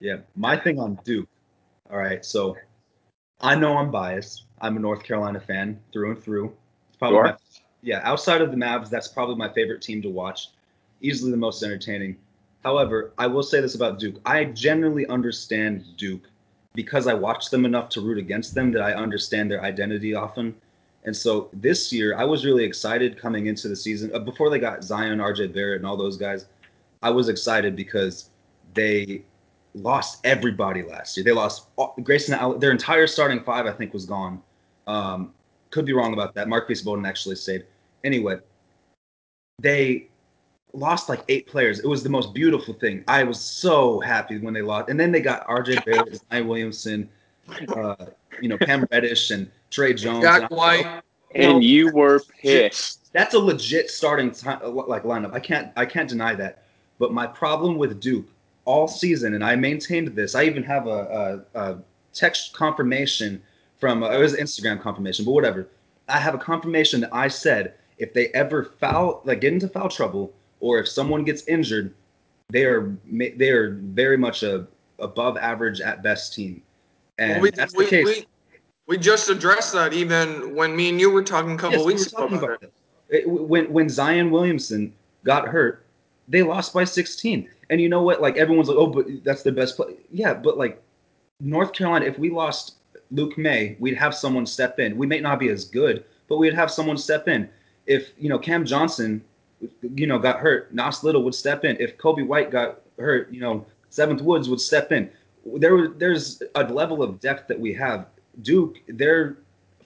Yeah, my thing on Duke. All right, so I know I'm biased. I'm a North Carolina fan through and through. It's probably my, yeah, outside of the Mavs, that's probably my favorite team to watch. Easily the most entertaining. However, I will say this about Duke. I generally understand Duke because I watched them enough to root against them that I understand their identity often. And so this year, I was really excited coming into the season. Uh, before they got Zion, RJ Barrett, and all those guys, I was excited because they lost everybody last year. They lost all, Grayson, Allen- their entire starting five, I think, was gone. Um, could be wrong about that. Marques Bolden actually stayed. Anyway, they lost like eight players. It was the most beautiful thing. I was so happy when they lost. And then they got RJ Barrett, Zion Williamson, uh, you know, Cam Reddish and Tre Jones. And I Jack was White. like, And you were pissed. that's a legit starting time like lineup. I can't I can't deny that. But my problem with Duke all season, and I maintained this. I even have a, a, a text confirmation from uh, it was Instagram confirmation, but whatever. I have a confirmation that I said if they ever foul like get into foul trouble or if someone gets injured, they are they are very much a above average at best team. And Well, we, that's we, the case. we, we just addressed that even when me and you were talking a couple Yes, weeks were ago about about that. It- when when Zion Williamson got hurt, they lost by 16. And you know what? Like everyone's like, oh, but that's the best play. Yeah, but like North Carolina, if we lost Luke Maye, we'd have someone step in. We may not be as good, but we'd have someone step in. If you know Cam Johnson, you know, got hurt, Nas Little would step in. If Coby White got hurt, you know, Seventh Woods would step in. There, there's a level of depth that we have. Duke, they're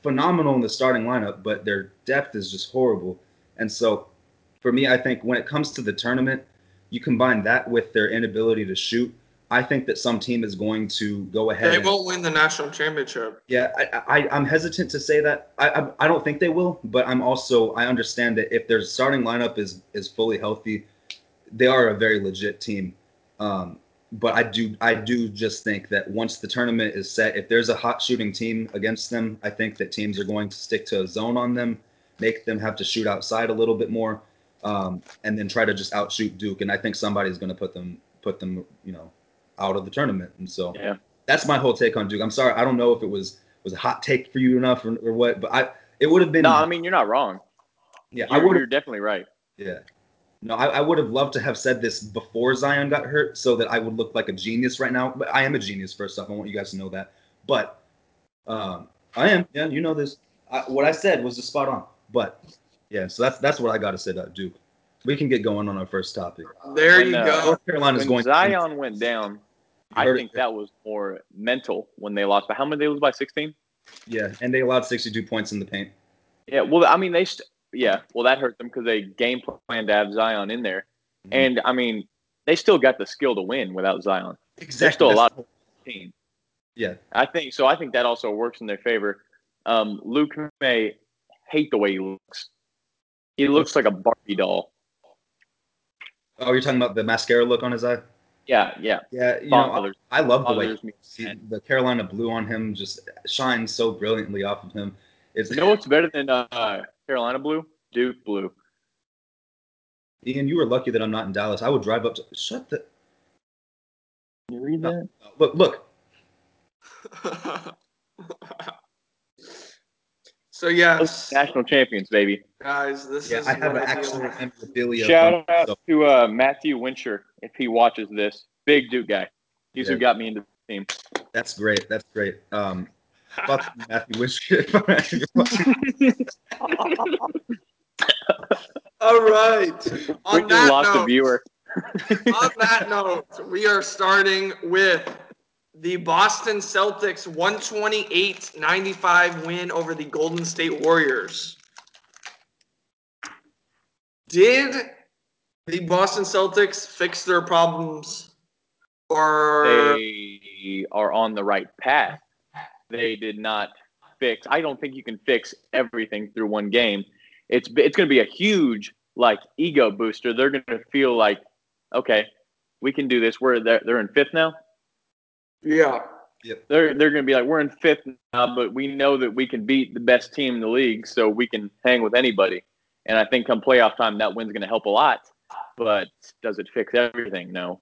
phenomenal in the starting lineup, but their depth is just horrible. And so, for me, I think when it comes to the tournament, you combine that with their inability to shoot. I think that some team is going to go ahead. They and- won't win the national championship. yeah, I, I, I'm hesitant to say that. I, I, I don't think they will, but I'm also I understand that if their starting lineup is is fully healthy, they are a very legit team. Um, but I do I do just think that once the tournament is set, if there's a hot shooting team against them, I think that teams are going to stick to a zone on them, make them have to shoot outside a little bit more, um, and then try to just outshoot Duke. And I think somebody's going to put them put them you know out of the tournament. And so Yeah. that's my whole take on Duke. I'm sorry, I don't know if it was was a hot take for you enough or, or what, but I it would have been No, I mean you're not wrong. yeah I You're, would you're definitely right. yeah no I, I would have loved to have said this before Zion got hurt so that I would look like a genius right now. But I am a genius first off. I want you guys to know that. But um, I am yeah you know this. I, what I said was just spot on. But yeah, so that's that's what I got to say about Duke. We can get going on our first topic. There When, you uh, go. North Carolina is When going Zion went down, I think that was more mental when they lost. But how many did they lose by 16? yeah, and they allowed 62 points in the paint. Yeah, well, I mean, they, st- yeah, well, that hurt them because they game planned to have Zion in there. Mhm. And, I mean, they still got the skill to win without Zion. Exactly. There's still a lot of team. Yeah. I think so. I think that also works in their favor. Um, Luke Maye hate the way he looks. He looks like a Barbie doll. Oh, you're talking about the mascara look on his eye? Yeah, yeah. Yeah, you know, I, I love the way bothers see, the Carolina blue on him just shines so brilliantly off of him. It's You know what's better than uh, Carolina blue? Duke blue. Ian, you were lucky that I'm not in Dallas. I would drive up to shut the You read that? look look. so yes, National champions, baby. guys, this Yeah, is I have an I actual memorabilia. Shout out so- to uh, Matthew Wincher if he watches this. Big Duke guy. He's Yeah. who got me into the team. that's great. That's great. Um, fuck Matthew Wish. All right. We On just that lost a viewer. on that note, we are starting with the Boston Celtics 128-95 win over the Golden State Warriors. Did the Boston Celtics fix their problems or They are on the right path. They did not fix. I don't think you can fix everything through one game. It's it's going to be a huge like ego booster. They're going to feel like, okay, we can do this. We're they're, they're in fifth now. Yeah. they're they're going to be like we're in fifth now, but we know that we can beat the best team in the league, so we can hang with anybody. And I think come playoff time, that win's going to help a lot. But does it fix everything? No.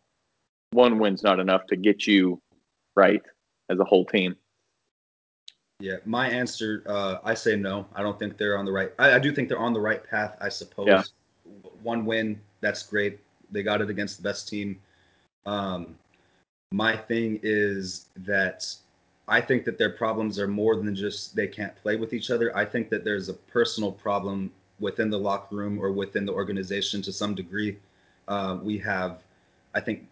one win's not enough to get you right as a whole team. Yeah, my answer, uh, I say no. I don't think they're on the right. I, I do think they're on the right path. I suppose. Yeah. One win, that's great. They got it against the best team. Um, my thing is that I think that their problems are more than just they can't play with each other. I think that there's a personal problem within the locker room or within the organization to some degree. Uh, we have, I think,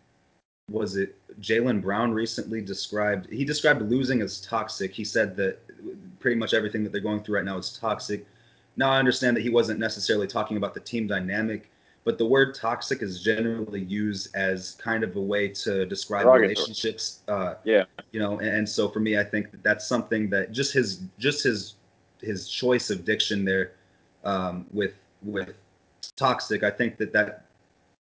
was it Jaylen Brown recently described? He described losing as toxic. He said that pretty much everything that they're going through right now is toxic. Now I understand that he wasn't necessarily talking about the team dynamic, but the word toxic is generally used as kind of a way to describe Derogatory. relationships. Uh, Yeah. you know, and, and so for me, I think that that's something that just his just his his choice of diction there um, with with toxic. I think that that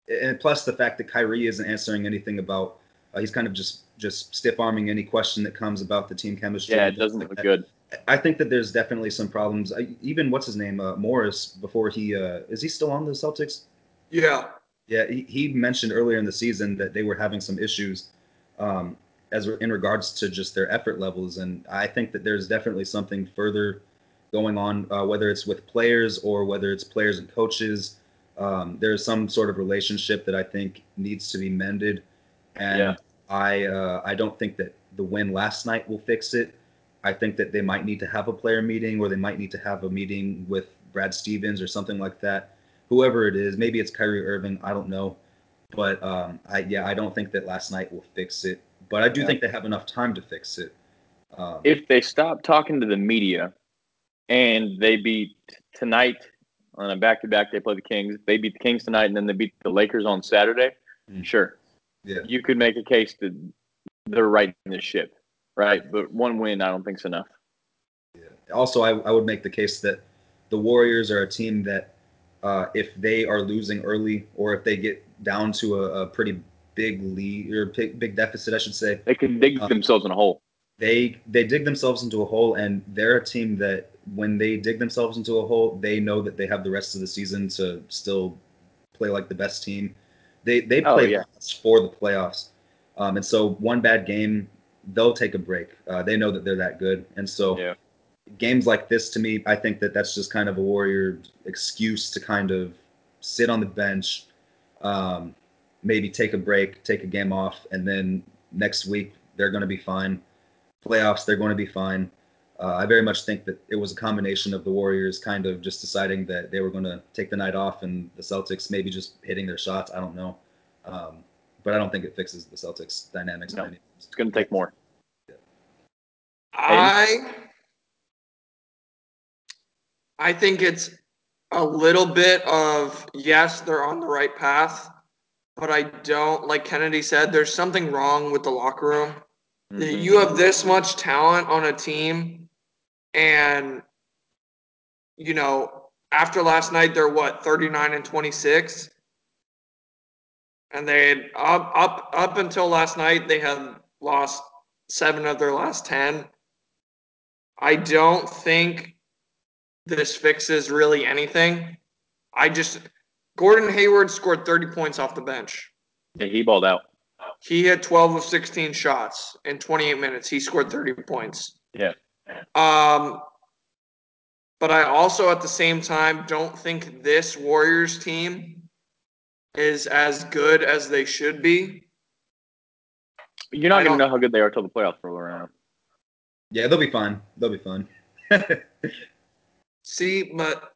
and plus the fact that Kyrie isn't answering anything about. Uh, he's kind of just just stiff arming any question that comes about the team chemistry. Yeah, it doesn't look good. I think that there's definitely some problems. I, even what's his name, uh, Morris, before he uh, is he still on the Celtics? Yeah. Yeah, he, he mentioned earlier in the season that they were having some issues um, as in regards to just their effort levels, and I think that there's definitely something further going on, uh, whether it's with players or whether it's players and coaches. Um, there's some sort of relationship that I think needs to be mended, and Yeah. I uh, I don't think that the win last night will fix it. I think that they might need to have a player meeting, or they might need to have a meeting with Brad Stevens or something like that whoever it is. Maybe it's Kyrie Irving. I don't know, but um, I yeah, I don't think that last night will fix it. But I do Yeah. think they have enough time to fix it. Um, If they stop talking to the media and they beat tonight on a back to back, they play the Kings. They beat the Kings tonight and then they beat the Lakers on Saturday. Mm. Sure. yeah, You could make a case that they're right in this ship, right? But one win, I don't think is enough. also I, I would make the case that the Warriors are a team that uh, if they are losing early or if they get down to a, a pretty big lead or big, big deficit, I should say, They can dig Um, themselves in a hole. they they dig themselves into a hole and they're a team that when they dig themselves into a hole they know that they have the rest of the season to still play like the best team they they Oh, play yeah. for the playoffs um, and so one bad game they'll take a break uh, they know that they're that good and so Yeah. Games like this to me i think that that's just kind of a warrior excuse to kind of sit on the bench um, maybe take a break take a game off and then next week they're going to be fine playoffs, they're going to be fine. Uh, I very much think that it was a combination of the Warriors kind of just deciding that they were going to take the night off and the Celtics maybe just hitting their shots. I don't know. Um, but I don't think it fixes the Celtics dynamics. No. by any means. It's going to take more. I I think it's a little bit of yes, they're on the right path, but I don't like Kennedy said. There's something wrong with the locker room. Mhm. You have this much talent on a team, and you know after last night they're what 39 and 26, and they had up up up until last night they had lost seven of their last ten. I don't think this fixes really anything. I just Gordon Hayward scored 30 points off the bench. Yeah, he balled out. He had 12 of 16 shots in 28 minutes. He scored 30 points. Yeah. Um, but I also, at the same time, don't think this Warriors team is as good as they should be. You're not going to know how good they are till the playoffs roll around. Yeah, they'll be fine. They'll be fine. See, but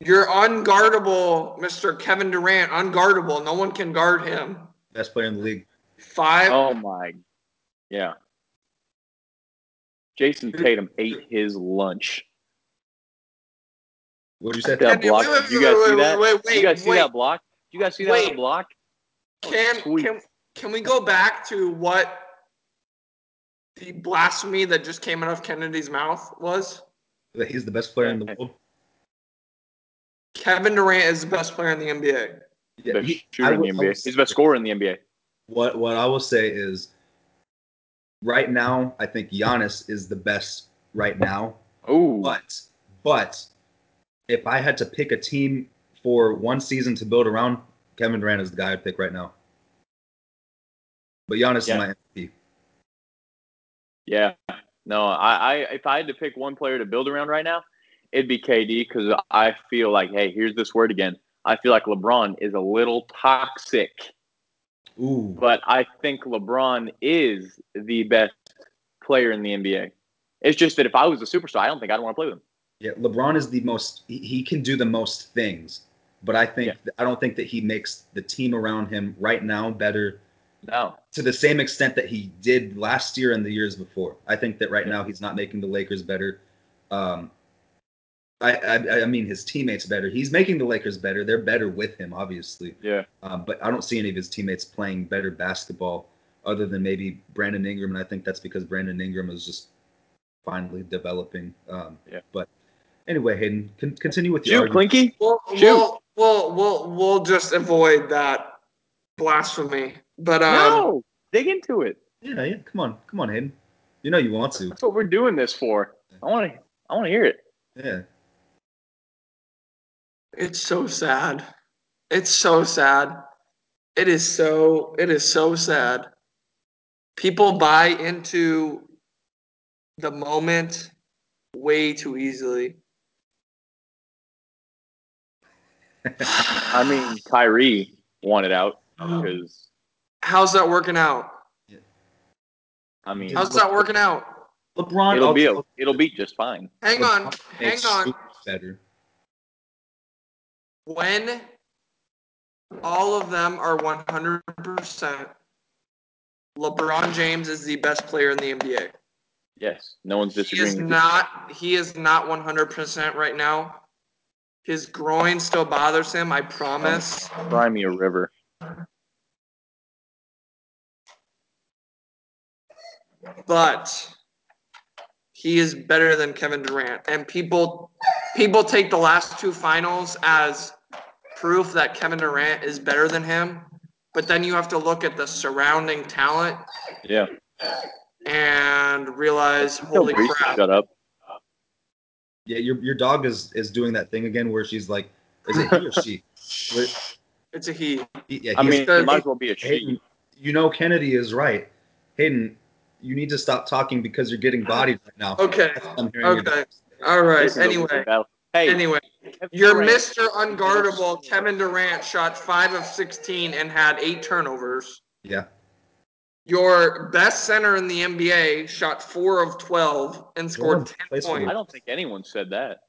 you're unguardable, Mr. Kevin Durant, unguardable. No one can guard him. Best player in the league. Five. Oh my, yeah. Jayson Tatum ate his lunch. What'd you say? That Wait, block. wait, Did you guys wait, see wait, that? wait, Did you guys see wait. that block? You guys see Wait. that block? Oh, can, sweet. can can we go back to what the blasphemy that just came out of Kennedy's mouth was? That He's the best player in the world. Kevin Durant is the best player in the NBA. Yeah, Best he- shooter I in the will- I will NBA. say He's the best scorer in the NBA. What what I will say is, right now, I think Giannis is the best right now. Oh, But but if I had to pick a team for one season to build around, Kevin Durant is the guy I'd pick right now. But Giannis Yeah. is my MVP. Yeah. No, I, I if I had to pick one player to build around right now, it'd be KD because I feel like, hey, here's this word again. I feel like LeBron is a little toxic, Ooh, but I think LeBron is the best player in the NBA. It's just that if I was a superstar, I don't think I'd want to play with him. yeah. LeBron is the most. He, he can do the most things, but I think I don't think that he makes the team around him right now better No. to the same extent that he did last year and the years before. I think that right Yeah. now he's not making the Lakers better. Um, I, I I mean his teammates better. He's making the Lakers better. They're better with him, obviously. Yeah. Um, but I don't see any of his teammates playing better basketball other than maybe Brandon Ingram, and I think that's because Brandon Ingram is just finally developing. Um, Yeah. But anyway, Hayden, con- continue with your Shoot. Clinky. We'll, Shoot. we'll, we'll, we'll, we'll just avoid that blasphemy. But um, No. Dig into it. Yeah, yeah. Come on, come on, Hayden. You know you want to. That's what we're doing this for. I want to. I want to hear it. Yeah. it's so sad. It's so sad. It is so. It is so sad. People buy into the moment way too easily. I mean, Kyrie wanted out because How's that working out? I mean, How's that working out? LeBron. it'll be a, it'll be just fine. Hang on, hang on. shooters Better. When all of them are 100%, LeBron James is the best player in the NBA. Yes, no one's disagreeing. He is disagreeing. with you. not. He is not 100% right now. His groin still bothers him. I promise. Cry me a river. But he is better than Kevin Durant, and people people take the last two finals as proof that Kevin Durant is better than him. But then you have to look at the surrounding talent Yeah. and realize, holy Reese crap! Shut up. Yeah, your your dog is is doing that thing again where she's like, is it he or she? It's a he. he- yeah, I mean, it might as well be a Hayden, she. you know Kennedy is right. Hayden, you need to stop talking because you're getting bodied right now. Okay. That's what I'm hearing you Okay. All right. This is a Anyway. Hey, Anyway, your Durant- Mr. Unguardable Kevin Durant shot five of 16 and had eight turnovers. Yeah. Your best center in the NBA shot four of 12 and scored Jordan 10 points. I don't think anyone said that.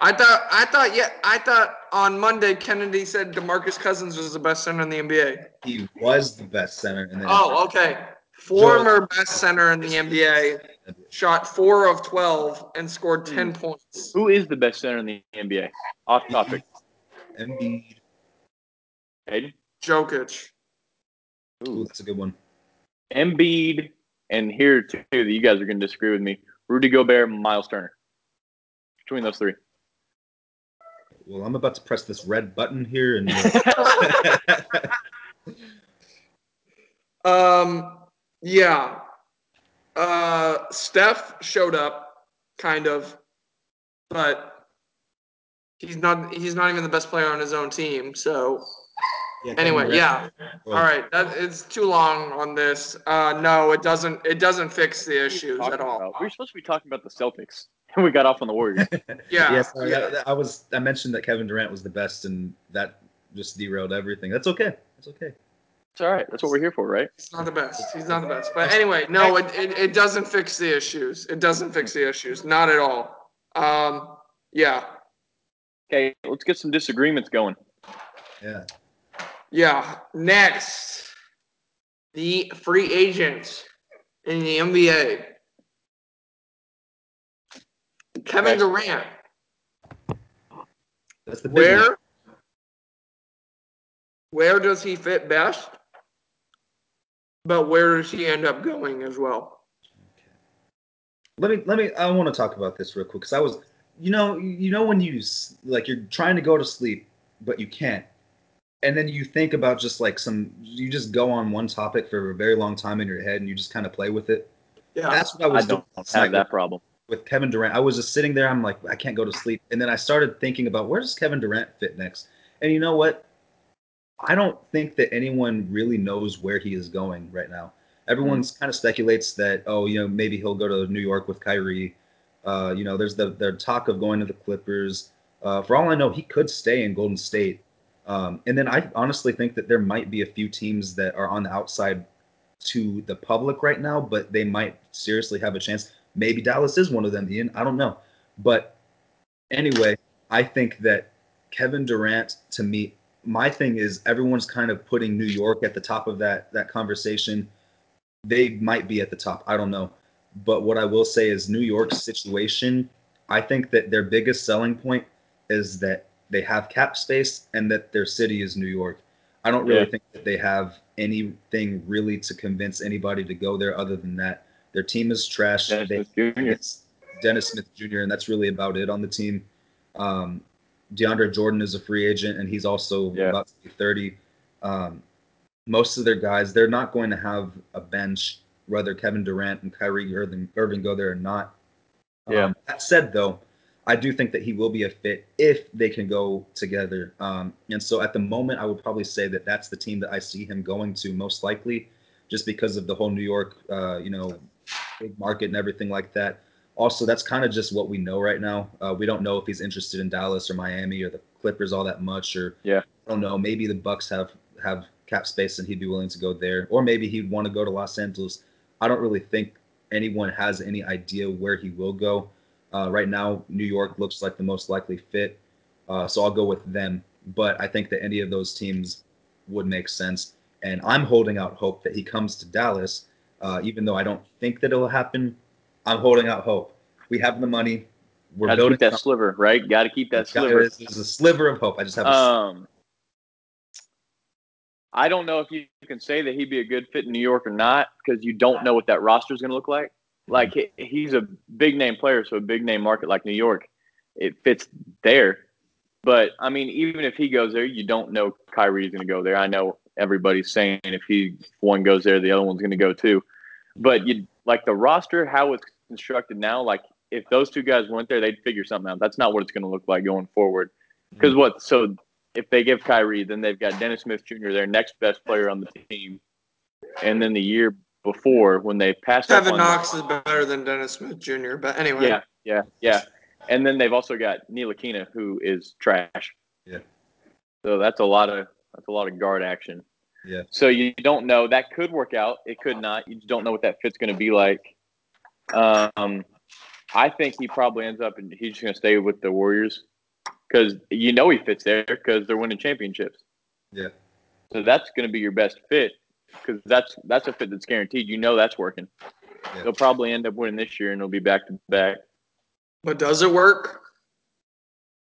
I thought, I thought, yeah, I thought on Monday Kennedy said DeMarcus Cousins was the best center in the NBA. He was the best center and then Oh, okay. Former best center in the NBA shot four of 12 and scored 10 points. Who is the best center in the NBA? Off topic. Embiid. Hayden? Jokic. Ooh, Ooh. that's a good one. Embiid, and here too, that you guys are going to disagree with me. Rudy Gobert, Miles Turner. Between those three. Well, I'm about to press this red button here and Um, yeah. Uh, Steph showed up, kind of, but he's not. He's not even the best player on his own team. So Yeah, anyway, Kevin yeah. Durant- All right, that it's too long on this. Uh, no, it doesn't. It doesn't fix the issues at all. about- we were supposed to be talking about the Celtics, and we got off on the Warriors. Yeah, yeah, sorry, yeah. I, I was I mentioned that Kevin Durant was the best and that just derailed everything. That's okay. That's okay. It's all right. That's what we're here for, right? He's not the best. He's not the best. But anyway, no, it, it, it doesn't fix the issues. It doesn't fix the issues. Not at all. Um, yeah. Okay, let's get some disagreements going. Yeah. Yeah. Next, the free agents in the NBA. Kevin Okay. Durant. That's the big one. Where where does he fit best? But where does he end up going as well? Let me let me. I want to talk about this real quick because I was, you know, you know when you like you're trying to go to sleep but you can't, and then you think about just like some, you just go on one topic for a very long time in your head and you just kind of play with it. Yeah. That's what I was I was don't doing have night that problem. with Kevin Durant. I was just sitting there. I'm like, I can't go to sleep, and then I started thinking about where does Kevin Durant fit next. And you know what? I don't think that anyone really knows where he is going right now. Everyone's kind of speculates that oh, you know, maybe he'll go to New York with Kyrie. Uh, you know, there's the the talk of going to the Clippers. Uh, for all I know, he could stay in Golden State. Um, and then I honestly think that there might be a few teams that are on the outside to the public right now, but they might seriously have a chance. Maybe Dallas is one of them, Ian. I don't know. But anyway, I think that Kevin Durant, to me, my thing is everyone's kind of putting New York at the top of that that conversation. They might be at the top. I don't know. But what I will say is New York's situation, I think that their biggest selling point is that they have cap space and that their city is New York. I don't really Yeah. think that they have anything really to convince anybody to go there other than that. Their team is trash. Dennis Smith Jr. Dennis Smith Jr., and that's really about it on the team. Um, DeAndre Jordan is a free agent, and he's also Yeah. about to be 30. Um, most of their guys, they're not going to have a bench, whether Kevin Durant and Kyrie Irving, Irving go there or not. Yeah. Um, that said, though, I do think that he will be a fit if they can go together. Um, and so at the moment, I would probably say that that's the team that I see him going to most likely, just because of the whole New York, uh, you know, big market and everything like that. Also, that's kind of just what we know right now. Uh, we don't know if he's interested in Dallas or Miami or the Clippers all that much, or Yeah. I don't know. Maybe the Bucks have have cap space and he'd be willing to go there, or maybe he'd want to go to Los Angeles. I don't really think anyone has any idea where he will go. Uh, right now, New York looks like the most likely fit, uh, so I'll go with them. But I think that any of those teams would make sense, and I'm holding out hope that he comes to Dallas. Uh, even though I don't think that it'll happen, I'm holding out hope. We have the money. We're Got to building. keep that sliver, right? Got to keep that sliver. There's, there's a sliver of hope. I just have a Um, I don't know if you can say that he'd be a good fit in New York or not because you don't know what that roster is going to look like. Like he, he's a big name player, so a big name market like New York, it fits there. But I mean, even if he goes there, you don't know Kyrie's going to go there. I know everybody's saying if he one goes there, the other one's going to go too. But you like the roster, how it's constructed now. Like if those two guys went there, they'd figure something out. That's not what it's going to look like going forward. Mm-hmm. Because what? So if they give Kyrie, then they've got Dennis Smith Jr., their next best player on the team, and then the year before when they passed up Kevin on Knox is better than Dennis Smith Jr. But anyway, yeah, yeah, yeah, and then they've also got Ntilikina, who is trash. Yeah. So that's a lot of that's a lot of guard action. Yeah. So you don't know that could work out. It could not. You just don't know what that fit's going to be like. Um, I think he probably ends up and he's just going to stay with the Warriors because you know he fits there because they're winning championships. Yeah. So that's going to be your best fit because that's that's a fit that's guaranteed. You know that's working. Yeah. They'll probably end up winning this year and it'll be back to back. but does it work?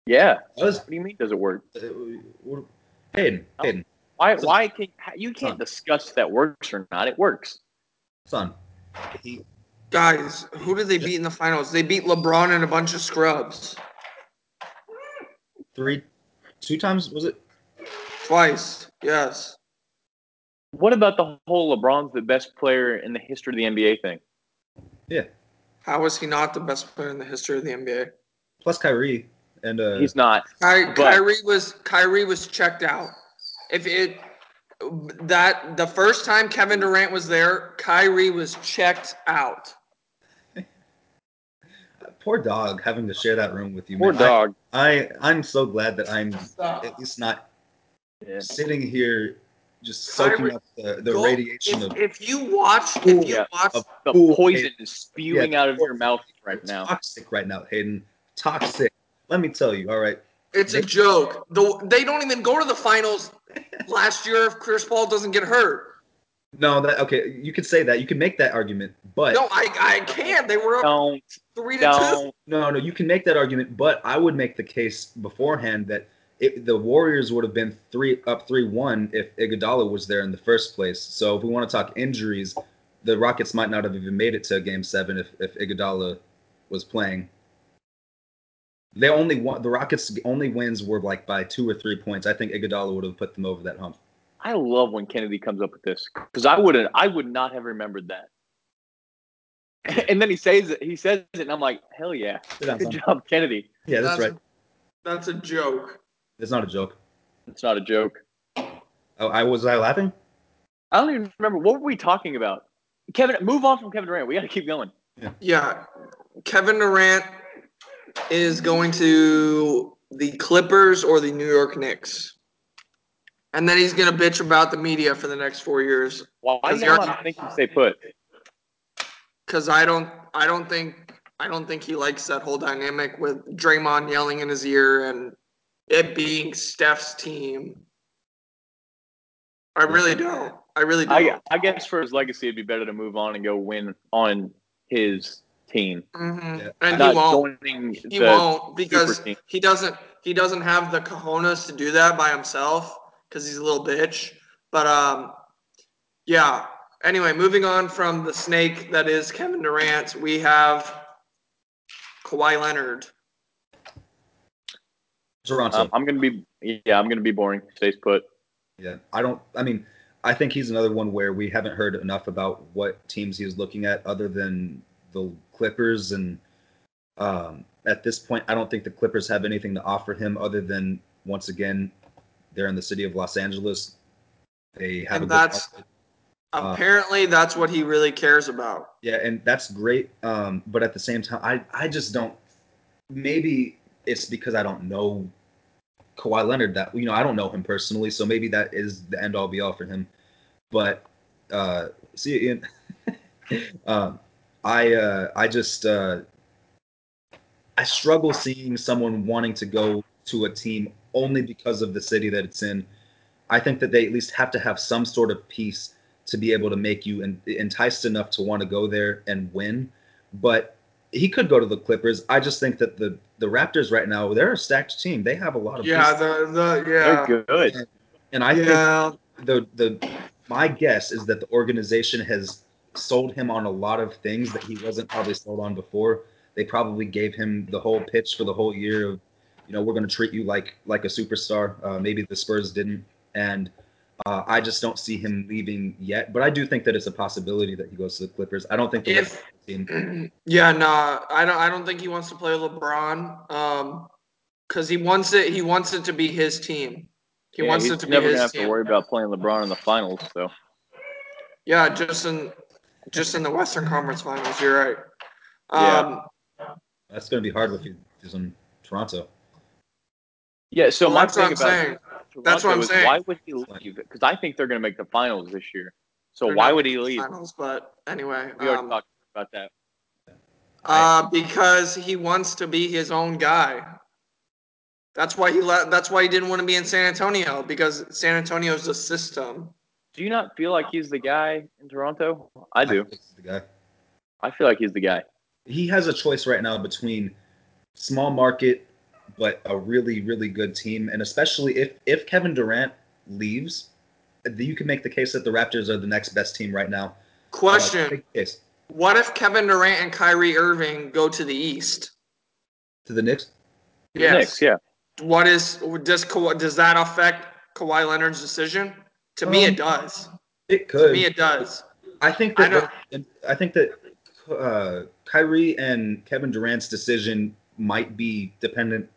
Yeah. Does- What do you mean? Does it work? Hayden, Hayden, Why? Why can you can't Son. discuss if that works or not? It works. son, he Guys, who did they beat in the finals? They beat LeBron and a bunch of scrubs three, two times was it? twice. Yes. What about the whole LeBron's the best player in the history of the NBA thing? Yeah. How is he not the best player in the history of the NBA? Plus Kyrie and uh, He's not. Ky- But- Kyrie was Kyrie was checked out. If it that the first time Kevin Durant was there, Kyrie was checked out. Poor dog having to share that room with you. Poor man. Dog. I, I'm so glad that I'm at least not Yeah. sitting here just soaking Kyrie- up the, the Go- radiation If, of if you watch, if you Yeah. watch, The Ooh, poison is spewing Yeah, out of your mouth right now. toxic right now, Hayden. Toxic. Let me tell you. All right. it's a joke. The, they don't even go to the finals last year if Chris Paul doesn't get hurt. No, that okay. You could say that. You can make that argument, but No, I I can't. They were up Don't, three to two. don't. No, no, you can make that argument, but I would make the case beforehand that it, the Warriors would have been three up three one if Iguodala was there in the first place. So if we want to talk injuries, the Rockets might not have even made it to Game Seven if if Iguodala was playing. They only won the Rockets' only wins were like by two or three points. I think Iguodala would have put them over that hump. I love when Kennedy comes up with this because I wouldn't. I would not have remembered that. And then he says it. He says it, and I'm like, hell yeah, Sit good son. job, Kennedy. Yeah, that's, right. That's a joke. It's not a joke. It's not a joke. Oh, I was I laughing? I don't even remember what were we talking about. Kevin, move on from Kevin Durant. We got to keep going. Yeah. Yeah. Kevin Durant is going to the Clippers or the New York Knicks. And then he's going to bitch about the media for the next four years. Why do Because you you're- not think you stay put? Because I don't, I don't think, I don't think he likes that whole dynamic with Draymond yelling in his ear and it being Steph's team. I really don't. I really don't. I, I guess for his legacy, it'd be better to move on and go win on his team, Mhm. Yeah. And he won't. joining He the won't because he doesn't he doesn't have the cojones to do that by himself because he's a little bitch. But um, yeah. Anyway, moving on from the snake that is Kevin Durant, we have Kawhi Leonard. Toronto. Um, I'm gonna be yeah, I'm gonna be boring. Stays put. Yeah, I don't. I mean, I think he's another one where we haven't heard enough about what teams he was looking at, other than the Clippers. And um, at this point, I don't think the Clippers have anything to offer him other than once again, they're in the city of Los Angeles. They have And a that's- Uh, Apparently, that's what he really cares about. Yeah, and that's great. Um, but at the same time, I I just don't. Maybe it's because I don't know Kawhi Leonard that you know I don't know him personally, so maybe that is the end all be all for him. But uh, see, Ian, um, I uh, I just uh, I struggle seeing someone wanting to go to a team only because of the city that it's in. I think that they at least have to have some sort of piece to be able to make you en- enticed enough to want to go there and win. But he could go to the Clippers. I just think that the the Raptors right now they're a stacked team. They have a lot of Yeah, pieces. the the They're yeah good. and I think yeah. the the my guess is that the organization has sold him on a lot of things that he wasn't probably sold on before. They probably gave him the whole pitch for the whole year of, you know, we're going to treat you like like a superstar. Uh, maybe the Spurs didn't, and uh, I just don't see him leaving yet. But I do think that it's a possibility that he goes to the Clippers. I don't think the If- rest team. yeah, nah, I don't. I don't think he wants to play LeBron. Um, because he wants it. He wants it to be his team. He Yeah, wants he's it to be his team. never gonna have team. to worry about playing LeBron in the finals. So Yeah, just in just in the Western Conference Finals. You're right. Yeah. Um, That's going to be hard if he's in Toronto. Yeah. So well, my that's what thing I'm about saying. That's what I'm is saying. Why would he leave? Because I think they're gonna make the finals this year. So They're why would he in the leave? Finals, but anyway, We already um, talked about that. uh, because he wants to be his own guy. That's why he let. That's why he didn't want to be in San Antonio because San Antonio's the system. Do you not feel like he's the guy in Toronto? I do. think he's the guy. I feel like he's the guy. he has a choice right now between small market but a really really good team and especially if if Kevin Durant leaves you can make the case that the Raptors are the next best team right now. Question: Big case What if Kevin Durant and Kyrie Irving go to the East? to the Knicks. The Yes. Knicks, yeah. What is does does that affect Kawhi Leonard's decision? To me, Um, it does. It To could. me, it does. I think I that I think that uh, Kyrie and Kevin Durant's decision might be dependent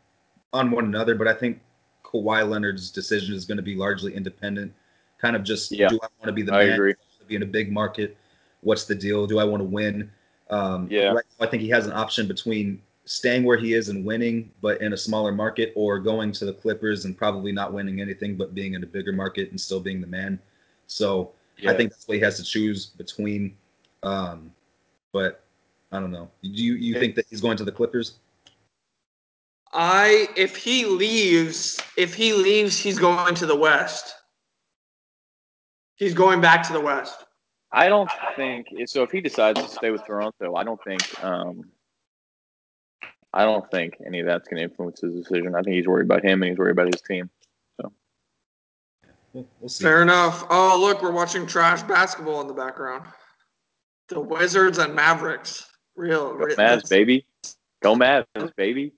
on one another, but I think Kawhi Leonard's decision is going to be largely independent. Kind of just Yeah. do I want to be the I man? agree. be in a big market? What's the deal? Do I want to win? Um, Yeah. right now I think he has an option between staying where he is and winning, but in a smaller market, or going to the Clippers and probably not winning anything, but being in a bigger market and still being the man. So Yeah. I think that's what he has to choose between. Um, but I don't know. Do you you think that he's going to the Clippers? I if he leaves, if he leaves, he's going to the West. He's going back to the West. I don't think so. If he decides to stay with Toronto, I don't think. Um, I don't think any of that's going to influence his decision. I think he's worried about him and he's worried about his team. We'll, we'll see. Fair enough. Oh, look, we're watching trash basketball in the background. The Wizards and Mavericks. Real, Go real Mavs, baby. Go Mavs, baby.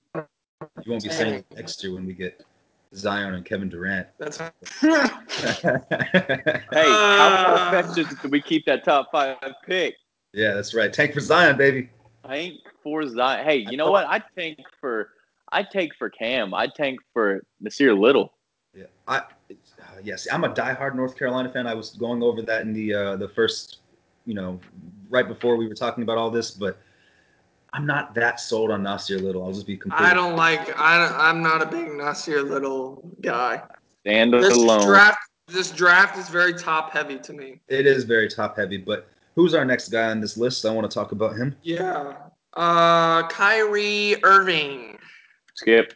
You won't be saying it next year when we get Zion and Kevin Durant. That's Hey, how far fetched is it that we keep that top five pick? yeah, that's right. Tank for Zion, baby. Tank for Zion. Hey, you know what? I'd tank for. I'd take for Cam. I'd tank for Nassir Little. Yeah, I. yes, I'm a diehard North Carolina fan. I was going over that in the uh, the first, you know, right before we were talking about all this, but I'm not that sold on Nassir Little. I'll just be completely. I don't like. I I'm not a big Nassir Little guy. Stand This alone. draft. This draft is very top heavy to me. It is very top heavy, but who's our next guy on this list? I want to talk about him. Yeah. Uh, Kyrie Irving. Skip.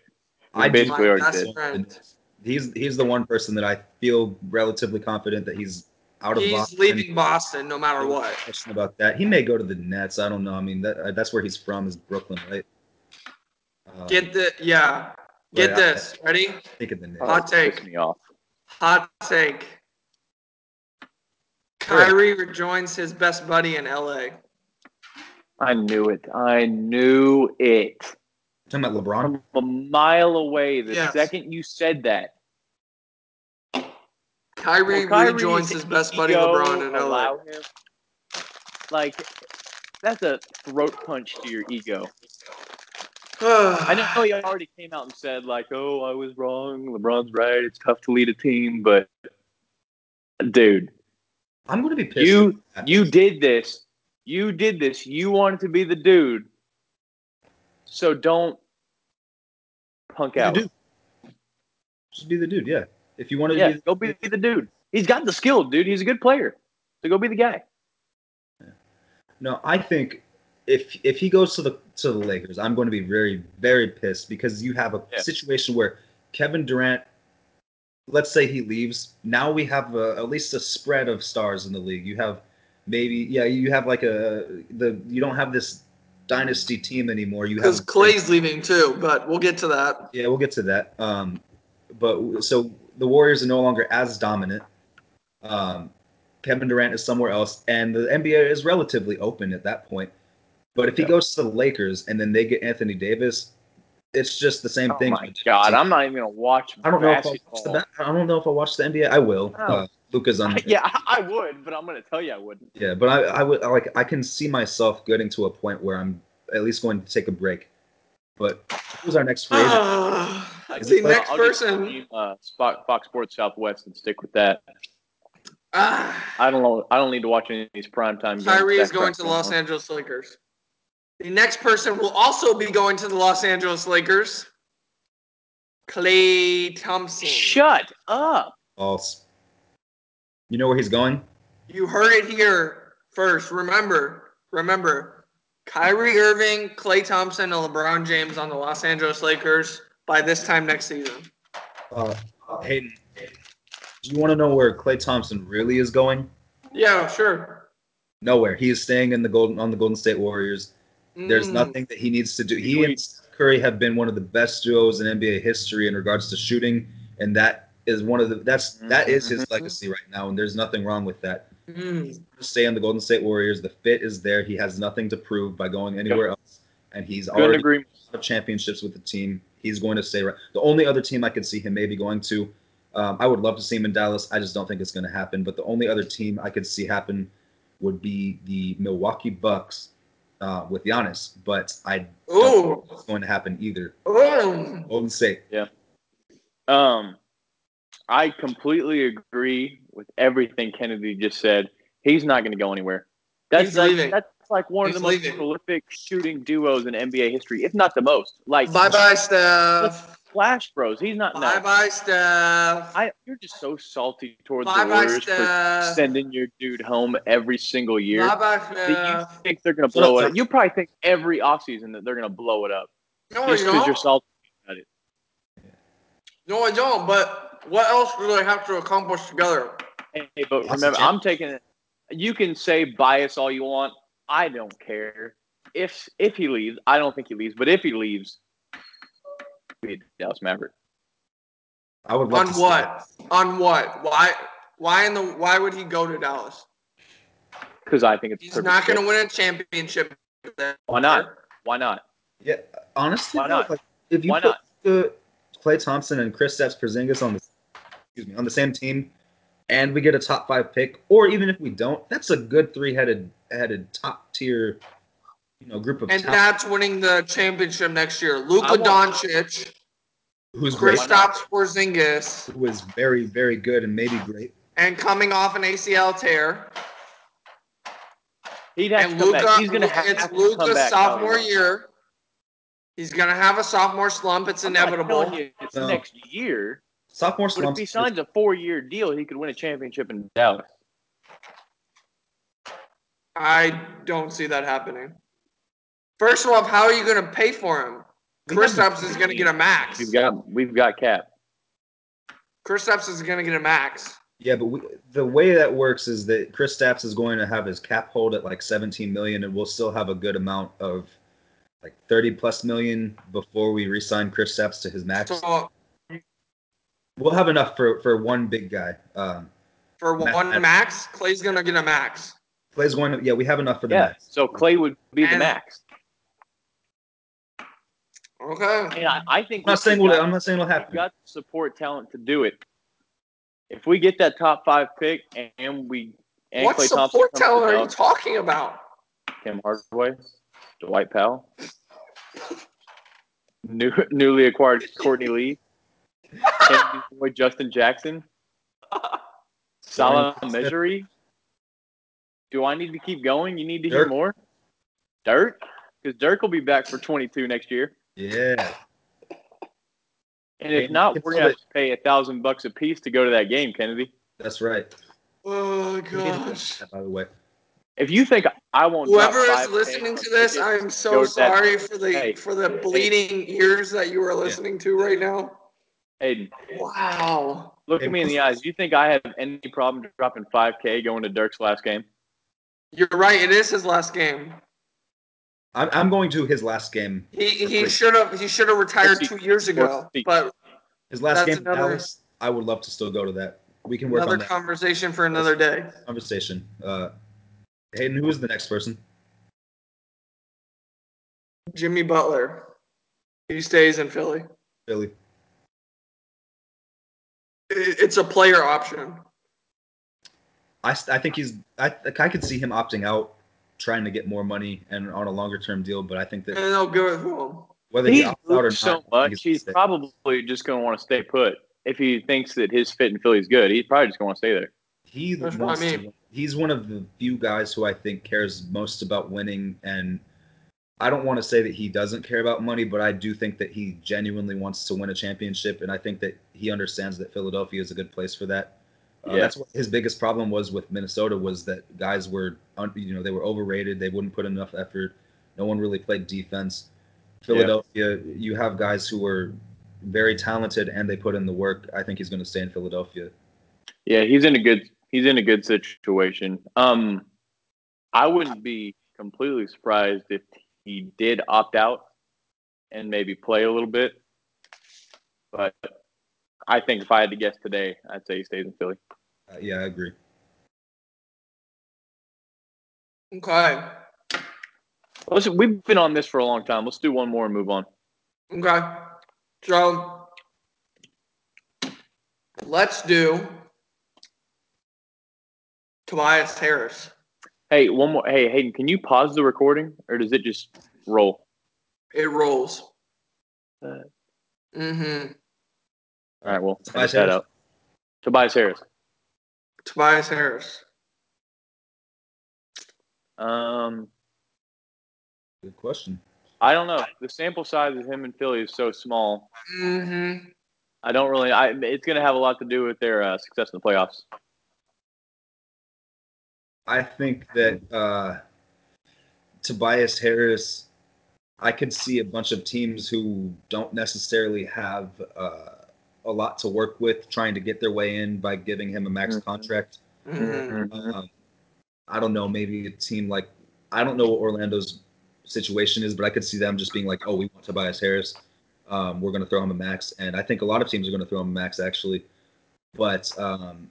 We I basically My already best did. friend. He's he's the one person that I feel relatively confident that he's out of He's Boston. leaving Boston no matter No what. Question about that. He may go to the Nets. I don't know. I mean, that, uh, that's where he's from is Brooklyn, right? Uh, Get the yeah. Get Right, I- this. Ready? think of the Nets. Hot take. me off. Hot take. Kyrie rejoins his best buddy in LA. I knew it. I knew it. talking about LeBron. From a mile away, the Yes. second you said that. Kyrie Will Kyrie rejoins his best buddy LeBron in LA. allow him? Like, that's a throat punch to your ego. I know he already came out and said, like, oh, I was wrong. LeBron's right. It's tough to lead a team. But, dude, I'm going to be pissed. you if that happens. you did this. You did this. You wanted to be the dude. So don't punk out. dude. Just be the dude. Yeah. If you want to Yeah, be, go be the dude. He's got the skill, dude. He's a good player. So go be the guy. no, I think if if he goes to the to the Lakers, I'm going to be very very pissed because you have a Yeah. situation where Kevin Durant, let's say he leaves, now we have a, at least a spread of stars in the league. You have maybe yeah, you have like a the you don't have this dynasty team anymore. You Because have Klay's leaving too, but we'll get to that. Yeah, we'll get to that. Um, but so the Warriors are no longer as dominant. Um, Kevin Durant is somewhere else, and the NBA is relatively open at that point. But if he Yeah. goes to the Lakers and then they get Anthony Davis, it's just the same Oh thing. my god, I'm not even gonna watch I don't know if I'll watch the, I don't know if I'll watch the NBA. I will. Oh. Uh, Luka's on. yeah, I I would, but I'm gonna tell you I wouldn't. Yeah, but I, I would like I can see myself getting to a point where I'm at least going to take a break. But who's our next free agent? Is the it next I'll person. leave, uh, Fox, Fox Sports Southwest and stick with that. Ah, I don't know. I don't need to watch any of these primetime games. Kyrie is That going to the Los. Angeles Lakers. The next person will also be going to the Los Angeles Lakers. Klay Thompson. Shut up. False. You know where he's going? You heard it here first. Remember, remember, Kyrie Irving, Klay Thompson, and LeBron James on the Los Angeles Lakers by this time next season. Uh, Hayden, do you want to know where Klay Thompson really is going? Yeah, sure. Nowhere. He is staying in the golden on the Golden State Warriors. There's Mm. nothing that he needs to do. He and Curry have been one of the best duos in NBA history in regards to shooting, and that is one of the that's that is his Mhm. legacy right now, and there's nothing wrong with that. Mm. Stay on the Golden State Warriors. The fit is there. He has nothing to prove by going anywhere else, and he's Couldn't already agree. of championships with the team. He's going to stay right. The only other team I could see him maybe going to, um, I would love to see him in Dallas. I just don't think it's going to happen. But the only other team I could see happen would be the Milwaukee Bucks uh, with Giannis. But I don't think it's going to happen either. Ooh. Golden State. Um, I completely agree with everything Kennedy just said. He's not going to go anywhere. That's He's like, leaving. That's like one He's of the most leaving. prolific shooting duos in NBA history, if not the most. Like Bye bye, Steph. Splash Bros. He's not. Bye No, bye, Steph. I. You're just so salty towards Bye the bye, Warriors for Steph. sending your dude home every single year. Bye bye, That you think they're going to blow it up. You probably think every offseason that they're going to blow it up No, just I because you're don't. salty about it. No, I don't. But what else do they have to accomplish together? Hey, but Lots of remember, I'm taking it. You can say bias all you want. I don't care. If if he leaves, I don't think he leaves. But if he leaves, be a Dallas Maverick. I would love On to see what? On what? Why? Why in the? Why would he go to Dallas? Because I think it's He's not going to win a championship. there. Why not? Why not? Yeah, honestly, Why not? like, if you Why put not? the Klay Thompson and Kristaps Porzingis on the excuse me on the same team, and we get a top five pick, or even if we don't, that's a good three headed headed top tier, you know, group of And talent. that's winning the championship next year. Luka want- Doncic. who's great, Kristaps Porzingis, who was very, very good and maybe great. and coming off an ACL tear. He'd have And to Luka. He's gonna have it's to come Luka's back. sophomore Tyler. year. He's gonna have a sophomore slump. It's I'm inevitable. telling you it's No. next year. Sophomore But if he signs a four-year deal, he could win a championship in Dallas. I don't see that happening. First of all, how are you gonna pay for him? We have Kristaps is gonna get a max. We've got we've got cap. Kristaps is gonna get a max. Yeah, but we, the way that works is that Kristaps is going to have his cap hold at like 17 million, and we'll still have a good amount of like 30 plus million before we re-sign Kristaps to his max. So We'll have enough for for one big guy. Um, for one max, Klay's gonna get a max. Klay's going to yeah, we have enough for the Yeah. max. So Klay would be the max. Okay. And I, I think I'm not saying we've we'll, got- I'm not saying it'll we've happen. got the support talent to do it. If we get that top five pick and we and What Klay Thompson support comes talent are you Dallas, talking about? Tim Hardaway, Dwight Powell, new, newly acquired Courtney Lee, Kennedy's boy Justin Jackson, Salah Mejri. Do I need to keep going? You need to hear more? Dirk? Because Dirk will be back for 22 next year. Yeah, And if not, we're gonna have to pay a thousand bucks a piece to go to that game, Kennedy. that's right. Oh gosh. By the way, If you think I won't, Whoever is listening to this, I'm so to that- sorry for the Hey. for the bleeding ears that you are listening to right now. Hayden, Wow. look at me in the eyes. Do you think I have any problem dropping 5K going to Dirk's last game? You're right. It is his last game. I'm, I'm going to his last game. He he should have he should have retired two years ago. But His last game in another- Dallas. I would love to still go to that. We can work another on that conversation for another day. conversation. Uh, Hayden, who is the next person? Jimmy Butler. He stays in Philly. Philly. It- It's a player option. I, I think he's I like I could see him opting out, trying to get more money and on a longer term deal. But I think that And they'll go with him. whether he He's opts out or not, so much. he's He's probably just going to want to stay put. If he thinks that his fit in Philly is good, he's probably just going to want to stay there. he That's what I mean. to. He's one of the few guys who I think cares most about winning, and I don't want to say that he doesn't care about money, but I do think that he genuinely wants to win a championship, and I think that he understands that Philadelphia is a good place for that. Uh, Yeah. That's what his biggest problem was with Minnesota was that guys were, un- you know, they were overrated. They wouldn't put enough effort. No one really played defense. Philadelphia, you have guys who were very talented and they put in the work. I think he's going to stay in Philadelphia. Yeah, he's in a good he's in a good situation. Um, I wouldn't be completely surprised if he did opt out and maybe play a little bit. But I think if I had to guess today, I'd say he stays in Philly. Uh, yeah, I agree. Okay. Listen, we've been on this for a long time. Let's do one more and move on. Okay. So let's do Tobias Harris. Hey, one more. Hey, Hayden, can you pause the recording or does it just roll? It rolls. Uh, Mm-hmm. All right, well, Tobias edit that Harris. out. Tobias Harris. Tobias Harris. Um, Good question. I don't know. The sample size of him in Philly is so small. Mm-hmm. I don't really. I it's going to have a lot to do with their uh, success in the playoffs. I think that uh, Tobias Harris, I could see a bunch of teams who don't necessarily have uh, a lot to work with trying to get their way in by giving him a max Mhm. contract. Mm-hmm. Um, I don't know, maybe a team like I don't know what Orlando's situation is, but I could see them just being like, "Oh, we want Tobias Harris. Um, we're going to throw him a max." And I think a lot of teams are going to throw him a max actually. But um,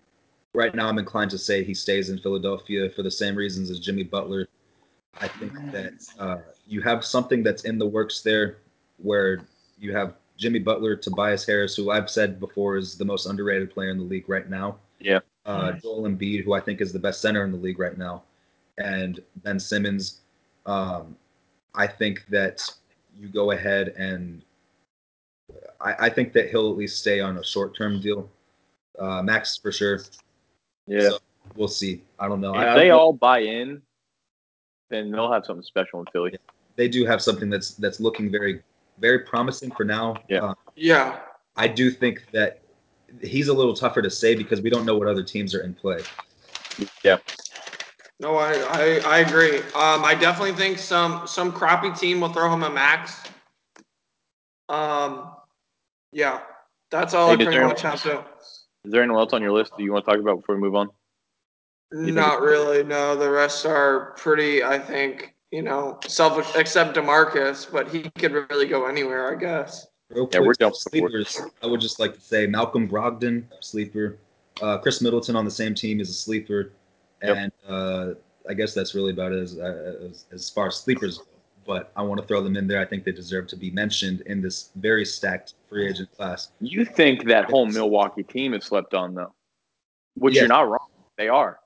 right now, I'm inclined to say he stays in Philadelphia for the same reasons as Jimmy Butler. I think that uh, you have something that's in the works there, where you have Jimmy Butler, Tobias Harris, who I've said before is the most underrated player in the league right now. Yeah. Uh, Joel Embiid, who I think is the best center in the league right now, and Ben Simmons. Um, I think that you go ahead and I, I think that he'll at least stay on a short term deal. Uh, Max for sure. Yeah. So we'll see. I don't know. if I, they I, all buy in, then they'll have something special in Philly. they do have something that's that's looking very very promising for now. Yeah. Uh, Yeah. I do think that he's a little tougher to say because we don't know what other teams are in play. Yeah. No, I, I, I agree. Um, I definitely think some some crappy team will throw him a max. Um, yeah, that's all Hey, I did pretty much have to. Is there anyone else on your list that you want to talk about before we move on? Not really. No, the rest are pretty. I think you know, self except Demarcus, but he could really go anywhere. I guess. Real Yeah, we're quick, sleepers. I would just like to say Malcolm Brogdon, sleeper. Uh, Khris Middleton on the same team is a sleeper, Yep. and uh, I guess that's really about it as, uh, as as far as sleepers go. But I want to throw them in there. I think they deserve to be mentioned in this very stacked free agent class. You think that whole Milwaukee team is slept on, though, which Yes. you're not wrong. They are.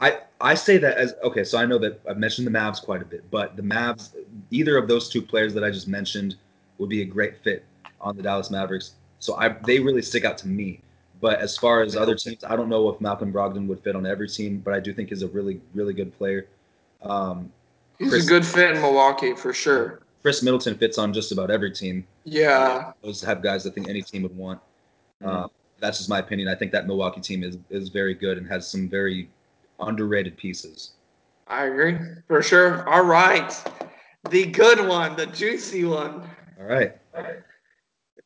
I, I say that as okay, so I know that I've mentioned the Mavs quite a bit, but the Mavs, either of those two players that I just mentioned would be a great fit on the Dallas Mavericks. So I they really stick out to me. But as far as other teams, I don't know if Malcolm Brogdon would fit on every team, but I do think he's a really, really good player. Um, He's Chris- a good fit in Milwaukee for sure. Khris Middleton fits on just about every team. Yeah. Those have guys I think any team would want. Mhm. Uh, that's just my opinion. I think that Milwaukee team is is very good and has some very underrated pieces. I agree for sure. All right, the good one, the juicy one. All right.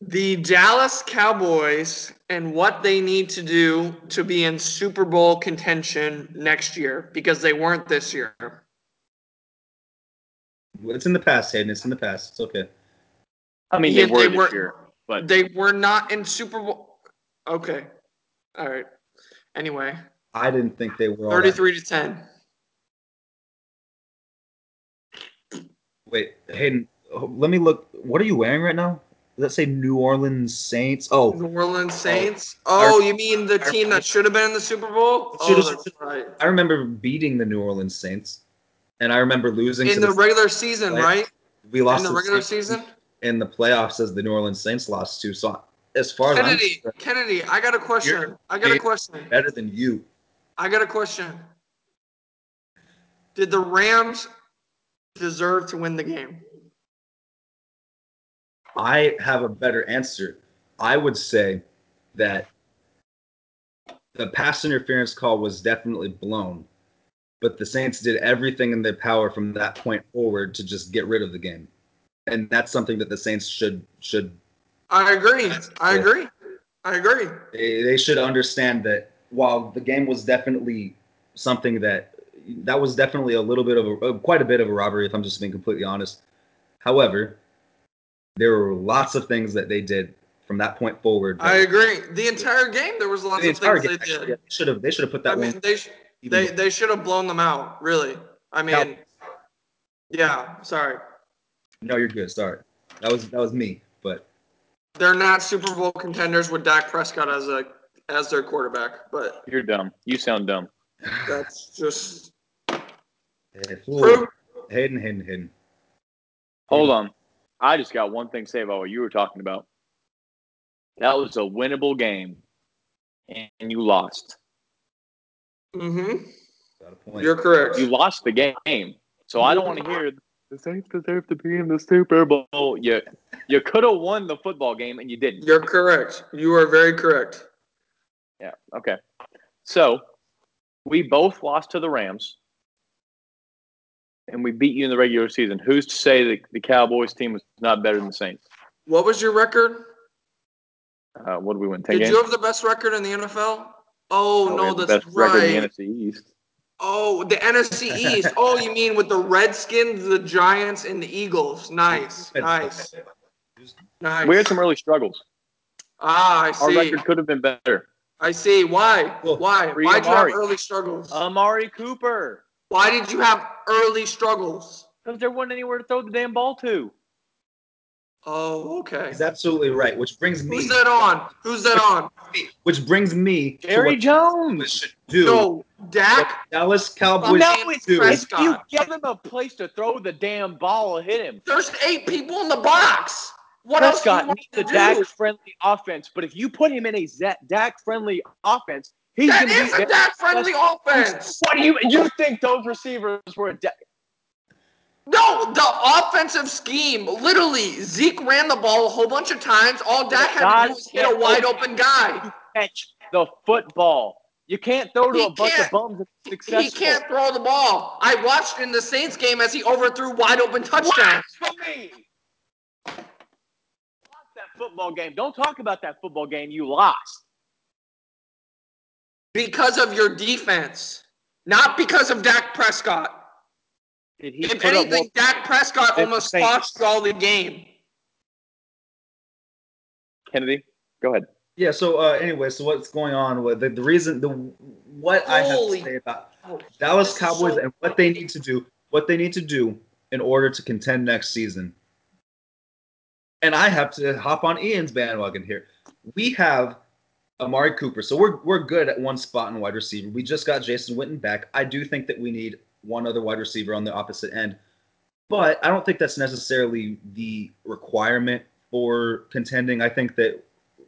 The Dallas Cowboys and what they need to do to be in Super Bowl contention next year because they weren't this year. It's in the past, Hayden. It's in the past. It's okay. I mean, Yeah, they were they this were- year, but They were not in Super Bowl. Okay. All right. Anyway, I didn't think they were all that 33 to 10. Wait, Hayden, oh, let me look. What are you wearing right now? Does that say New Orleans Saints? Oh, New Orleans oh. Saints. Oh, you mean the team that should have been in the Super Bowl? Oh, that's right. I remember beating the New Orleans Saints, and I remember losing In the the, regular season, Right. right? we lost In the regular season? in the playoffs as the New Orleans Saints lost to. So as far as Kennedy, Kennedy, I got a question. I got a question. better than you, I got a question. Did the Rams deserve to win the game? I have a better answer. I would say that the pass interference call was definitely blown, but the Saints did everything in their power from that point forward to just get rid of the game, and that's something that the Saints should should I agree. I agree. I agree. they, they should understand that while the game was definitely something that that was definitely a little bit of a uh, quite a bit of a robbery if I'm just being completely honest. However, there were lots of things that they did from that point forward. that- I agree. The entire game, there was lots the of things game, they actually, did. they should have they should have put that I mean, one. they sh- even they they should have blown them out. Really. I mean, yeah. Sorry, no, you're good. Sorry, that was that was me. But they're not Super Bowl contenders with Dak Prescott as a as their quarterback, but you're dumb. You sound dumb. that's just eh, fool. proof. Hayden, Hayden, Hayden. Hold on. I just got one thing to say about what you were talking about. That was a winnable game, and you lost. Mm-hmm. Got a point. You're correct. You lost the game. So I don't want to hear the Saints deserve to be in the Super Bowl. You you could have won the football game and you didn't. You're correct. You are very correct. Yeah. Okay. So we both lost to the Rams, and we beat you in the regular season. Who's to say that the Cowboys team was not better than the Saints? What was your record? Uh, what did we win? Ten Did games. you have the best record in the NFL? Oh we no, had the that's best record in right. the NFC East. Oh, the NFC East. oh, you mean with the Redskins, the Giants, and the Eagles? Nice, nice, nice. We had some early struggles. ah, I see. Our record could have been better. I see. Why? Why? free Why did you have early struggles? Amari Cooper, Why did you have early struggles? because there wasn't anywhere to throw the damn ball to. Oh, okay. He's absolutely right. Which brings me, Who's that on? Who's that on? which brings me to Jerry what Jones. should do. No, Dak. Dallas Cowboys No, it's do. if you give him a place to throw the damn ball, hit him. There's eight people in the box. What else Prescott want needs a? Dak friendly offense, but if you put him in a Dak friendly offense, he's going to be is a very Dak friendly offense. What do you you think those receivers were? No, the offensive scheme. Literally, Zeke ran the ball a whole bunch of times. All Dak had to do was hit a wide open guy. catch the football. You can't throw to He a bunch of bums successful. He can't throw the ball. I watched in the Saints game as he overthrew wide open touchdowns. Blasphemy! Lost that football game. Don't talk about that football game. You lost. Because of your defense, not because of Dak Prescott. Did he If put up anything, Dak Prescott almost the Saints? cost you all the game. Kennedy, go ahead. Yeah. So uh, anyway, so what's going on with the, the reason the what I have Holy- to say about Oh, Dallas this Cowboys so- and what they need to do, what they need to do in order to contend next season. And I have to hop on Ian's bandwagon here. We have Amari Cooper, so we're we're good at one spot in wide receiver. We just got Jason Witten back. I do think that we need one other wide receiver on the opposite end, but I don't think that's necessarily the requirement for contending. I think that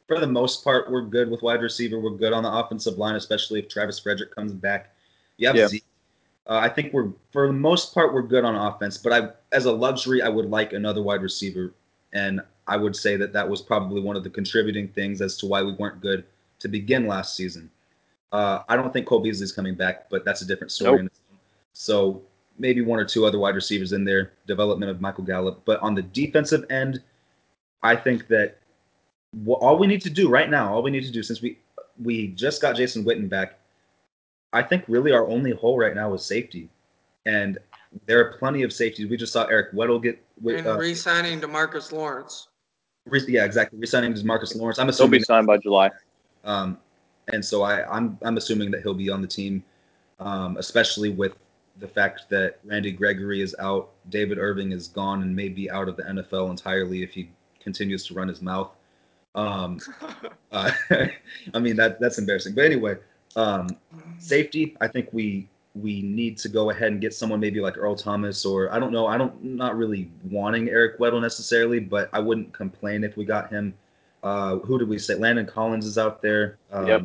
for the most part, we're good with wide receiver. We're good on the offensive line, especially if Travis Frederick comes back. You have Yeah. Zeke. Uh, I think we're for the most part we're good on offense, but I as a luxury I would like another wide receiver, and I would say that that was probably one of the contributing things as to why we weren't good to begin last season. Uh, I don't think Cole Beasley's coming back, but that's a different story. So maybe one or two other wide receivers in there, development of Michael Gallup, but on the defensive end, I think that all we need to do right now, all we need to do since we we just got Jason Witten back, I think really our only hole right now is safety, and there are plenty of safeties. We just saw Eric Weddle get, And uh, re-signing Demarcus Lawrence. re- yeah, exactly, resigning DeMarcus Lawrence. I'm They'll assuming, be signed by July. um, and so I, I'm I'm assuming that he'll be on the team, um, especially with the fact that Randy Gregory is out, David Irving is gone, and may be out of the NFL entirely if he continues to run his mouth. Um, uh, I mean that that's embarrassing. But anyway, um, safety. I think we we need to go ahead and get someone maybe like Earl Thomas or I don't know. I don't not really wanting Eric Weddle necessarily, but I wouldn't complain if we got him. Uh, who did we say? Landon Collins is out there. Um, Yep.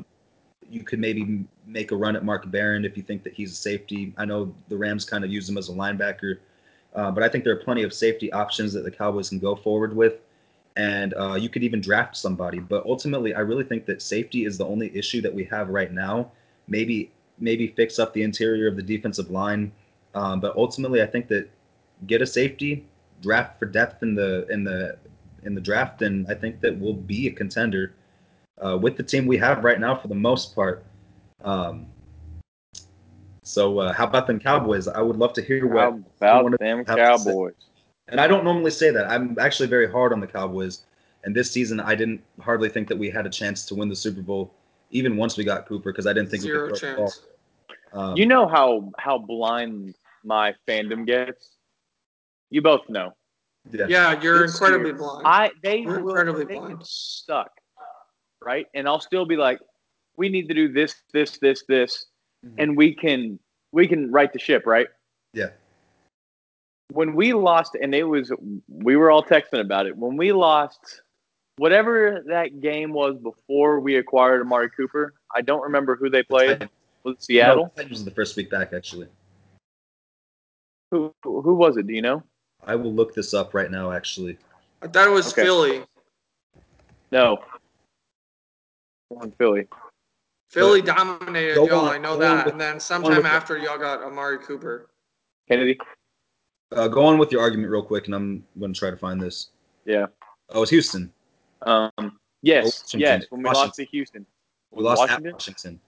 You could maybe m- make a run at Mark Barron if you think that he's a safety. I know the Rams kind of use him as a linebacker, uh, but I think there are plenty of safety options that the Cowboys can go forward with and uh, you could even draft somebody. But ultimately, I really think that safety is the only issue that we have right now. Maybe maybe fix up the interior of the defensive line, um, but ultimately, I think that get a safety, draft for depth in the in the in the draft, and I think that we'll be a contender uh, with the team we have right now for the most part. Um, so, uh, how about them Cowboys? I would love to hear what. How one about of them have to say. Cowboys? And I don't normally say that. I'm actually very hard on the Cowboys. And this season, I didn't hardly think that we had a chance to win the Super Bowl, even once we got Cooper, because I didn't think Zero we could throw the ball. chance. Um, You know how how blind my fandom gets. You both know. yeah. Yeah, you're This incredibly year, blind. I they You're will incredibly they blind. get stuck, right? And I'll still be like, we need to do this, this, this, this, Mhm. and we can we can right the ship, right? Yeah. When we lost, and it was we were all texting about it. When we lost, whatever that game was before we acquired Amari Cooper, I don't remember who they played. Was it Seattle? No, Titans was the first week back, actually. Who who was it? Do you know? I will look this up right now, actually. I thought it was Okay. Philly. No. On Philly. Philly dominated y'all. on, I know that. with- and then sometime after y'all got Amari Cooper. Kennedy. Uh, go on with your argument real quick, and I'm going to try to find this. Yeah. Oh, it's Houston. Um. Yes. Washington. Yes. When we lost Washington. to Houston. We lost Washington? at Washington.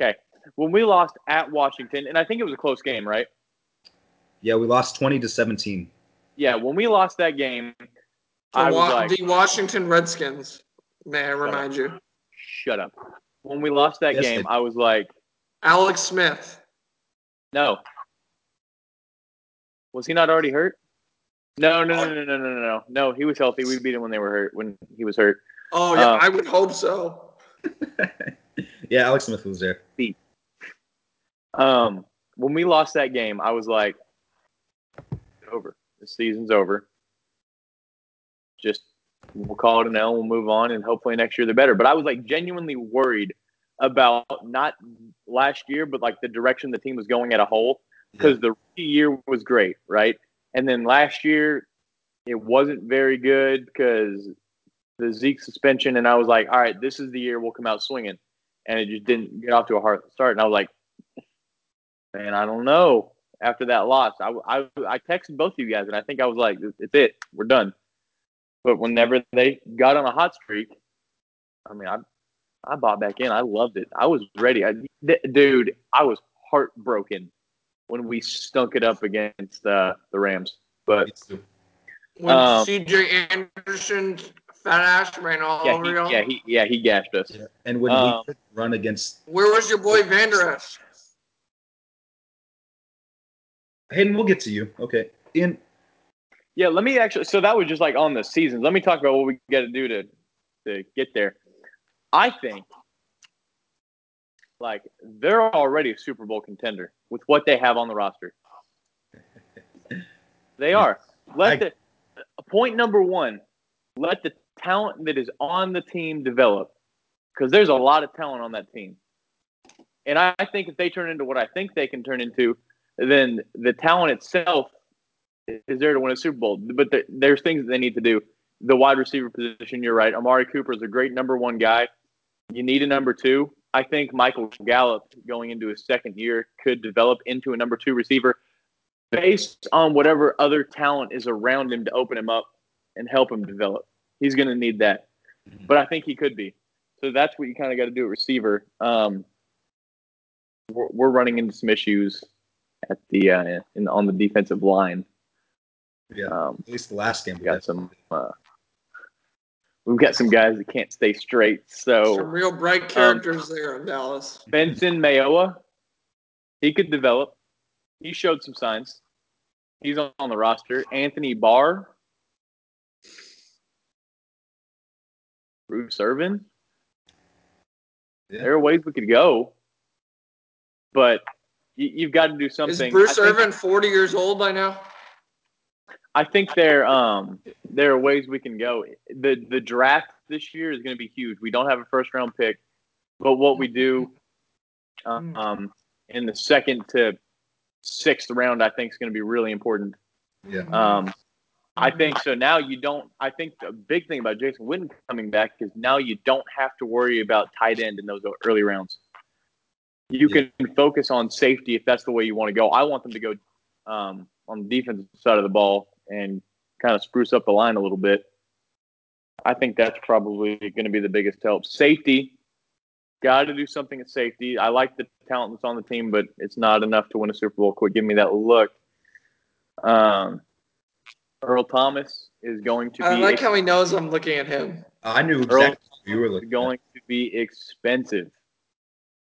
Okay. When we lost at Washington, and I think it was a close game, right? Yeah, we lost 20 to 17. Yeah. When we lost that game, The, I was Wa- like, the Washington Redskins. May I remind you? "Shut up." When we lost that Yes, game, they- I was like, Alex Smith. "No." Was he not already hurt? No, no, no, no, no, no, no, no. No, he was healthy. We beat him when they were hurt. When he was hurt. Oh yeah, Uh, I would hope so. yeah, Alex Smith was there. Um, when we lost that game, I was like, "Over. The season's over. We'll call it an L. We'll move on, and hopefully next year they're better. But I was like genuinely worried about not last year, but like the direction the team was going at a whole because the year was great, right? And then last year it wasn't very good because the Zeke suspension, and I was like, all right, this is the year we'll come out swinging, and it just didn't get off to a hard start. And I was like, man, I don't know. After that loss, I, I, I texted both of you guys, and I think I was like, it's it, we're done. But whenever they got on a hot streak, I mean, I I bought back in. I loved it. I was ready. I, dude, I was heartbroken when we stunk it up against uh, the Rams. But when um, CJ Anderson's fat ass ran all yeah, over y'all. Yeah, he yeah he gashed us. Yeah. And when um, we run against, where was your boy Vander Esch? Hayden, we'll get to you. Okay, Ian. Yeah, let me actually. So that was just like on the seasons. Let me talk about what we got to do to to get there. I think like they're already a Super Bowl contender with what they have on the roster. They are. Let I, the point number one. Let the talent that is on the team develop, because there's a lot of talent on that team. And I, I think if they turn into what I think they can turn into, then the talent itself is there to win a Super Bowl. But the, there's things they need to do. The wide receiver position, you're right. Amari Cooper is a great number one guy. You need a number two. I think Michael Gallup going into his second year could develop into a number two receiver based on whatever other talent is around him to open him up and help him develop. He's going to need that. Mm-hmm. But I think he could be. So that's what you kind of got to do at receiver. Um, we're, we're, running into some issues at the uh, in, on the defensive line. Yeah, um, at least the last game we got some uh, we've got some guys that can't stay straight. So some real bright um, characters um, there in Dallas. Benson Mayowa, he could develop. He showed some signs. He's on, on the roster. Anthony Barr, Bruce Irvin. Yeah. There are ways we could go, but you, have got to do something. Is Bruce Irvin forty years old by now? I think there um there are ways we can go. The the draft this year is going to be huge. We don't have a first round pick, but what we do hmm. um in the second to sixth round, I think is going to be really important. Yeah. Um, I think so. Now you don't. I think the big thing about Jason Witten coming back is now you don't have to worry about tight end in those early rounds. You yeah. can focus on safety if that's the way you want to go. I want them to go um, on the defensive side of the ball and kind of spruce up the line a little bit. I think that's probably going to be the biggest help. Safety, got to do something at safety. I like the talent that's on the team, but it's not enough to win a Super Bowl. Quit give me that look. Um, Earl Thomas is going to. I like ex- how he knows I'm looking at him. I knew exactly you were looking. Going at. to be expensive.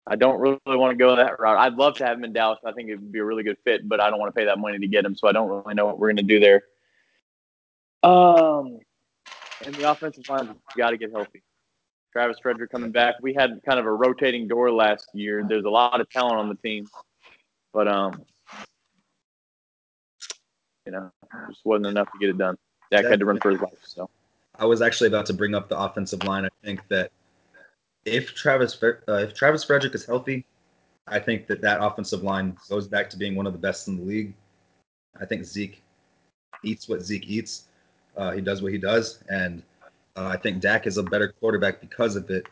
I don't really want to go that route. I'd love to have him in Dallas. I think it would be a really good fit, but I don't want to pay that money to get him, so I don't really know what we're going to do there. Um, and the offensive line got to get healthy. Travis Frederick coming back. We had kind of a rotating door last year. There's a lot of talent on the team, but um, you know, just wasn't enough to get it done. Dak had to run for his life. So I was actually about to bring up the offensive line. I think that if Travis uh, if Travis Frederick is healthy, I think that that offensive line goes back to being one of the best in the league. I think Zeke eats what Zeke eats. Uh, he does what he does, and uh, I think Dak is a better quarterback because of it.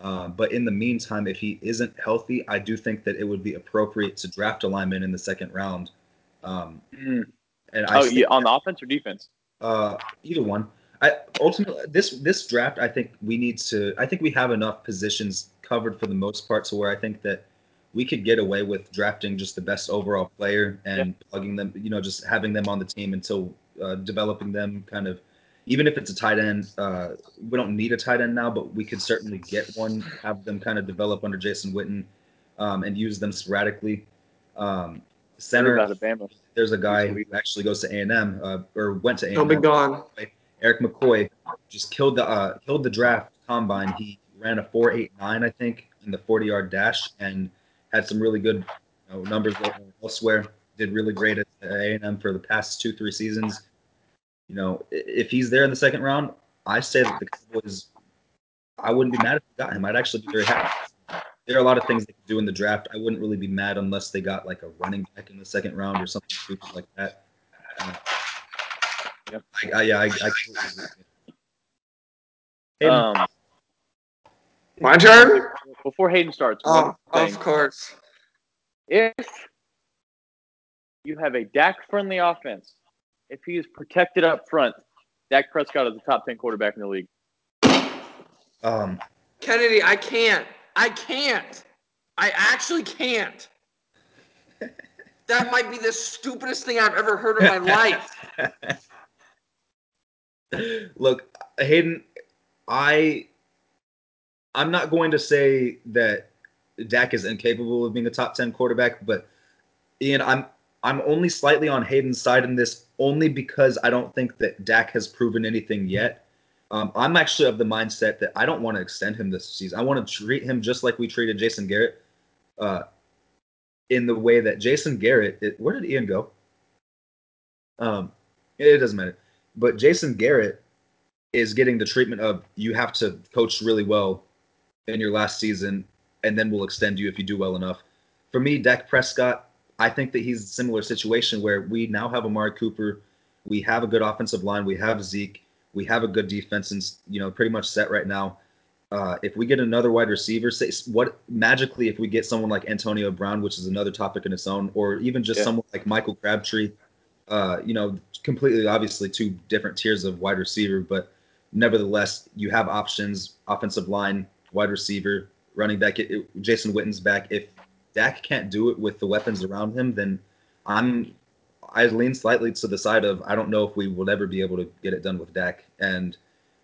Uh, but in the meantime, if he isn't healthy, I do think that it would be appropriate to draft a lineman in the second round. Um, mm. And I oh, yeah, on the offense or defense? Uh, either one. I ultimately this this draft I think we need to I think we have enough positions covered for the most part to where I think that we could get away with drafting just the best overall player and yeah. plugging them you know just having them on the team until uh, developing them kind of even if it's a tight end uh, we don't need a tight end now but we could certainly get one have them kind of develop under Jason Witten um, and use them sporadically um, center Alabama. there's a guy who actually goes to A&M uh, or went to A&M. He'll be gone. Erik McCoy just killed the uh, killed the draft combine. He ran a four eight nine, I think, in the forty yard dash, and had some really good you know, numbers elsewhere. Did really great at A and M for the past two three seasons. You know, if he's there in the second round, I say that the Cowboys. I wouldn't be mad if they got him. I'd actually be very happy. There are a lot of things they could do in the draft. I wouldn't really be mad unless they got like a running back in the second round or something stupid like that. Uh, Yep. I, I, yeah, I, I completely. Hayden, Um, My turn? before Hayden starts, one Oh, thing. of course. if you have a Dak friendly offense, if he is protected up front, Dak Prescott is the top 10 quarterback in the league. um, Kennedy, I can't. I can't. I actually can't. That might be the stupidest thing I've ever heard in my life. Look, Hayden, I I'm not going to say that Dak is incapable of being a top 10 quarterback, but Ian, I'm I'm only slightly on Hayden's side in this only because I don't think that Dak has proven anything yet. Um, I'm actually of the mindset that I don't want to extend him this season. I want to treat him just like we treated Jason Garrett, uh, in the way that Jason Garrett. It, where did Ian go? Um, it doesn't matter. But Jason Garrett is getting the treatment of you have to coach really well in your last season, and then we'll extend you if you do well enough. For me, Dak Prescott, I think that he's a similar situation where we now have Amari Cooper, we have a good offensive line, we have Zeke, we have a good defense, and you know pretty much set right now. Uh, if we get another wide receiver, say what magically if we get someone like Antonio Brown, which is another topic in its own, or even just Yeah. someone like Michael Crabtree, uh, you know, completely obviously two different tiers of wide receiver, but nevertheless, you have options: offensive line, wide receiver, running back. It, Jason Witten's back. If Dak can't do it with the weapons around him, then I'm I lean slightly to the side of I don't know if we will ever be able to get it done with Dak, and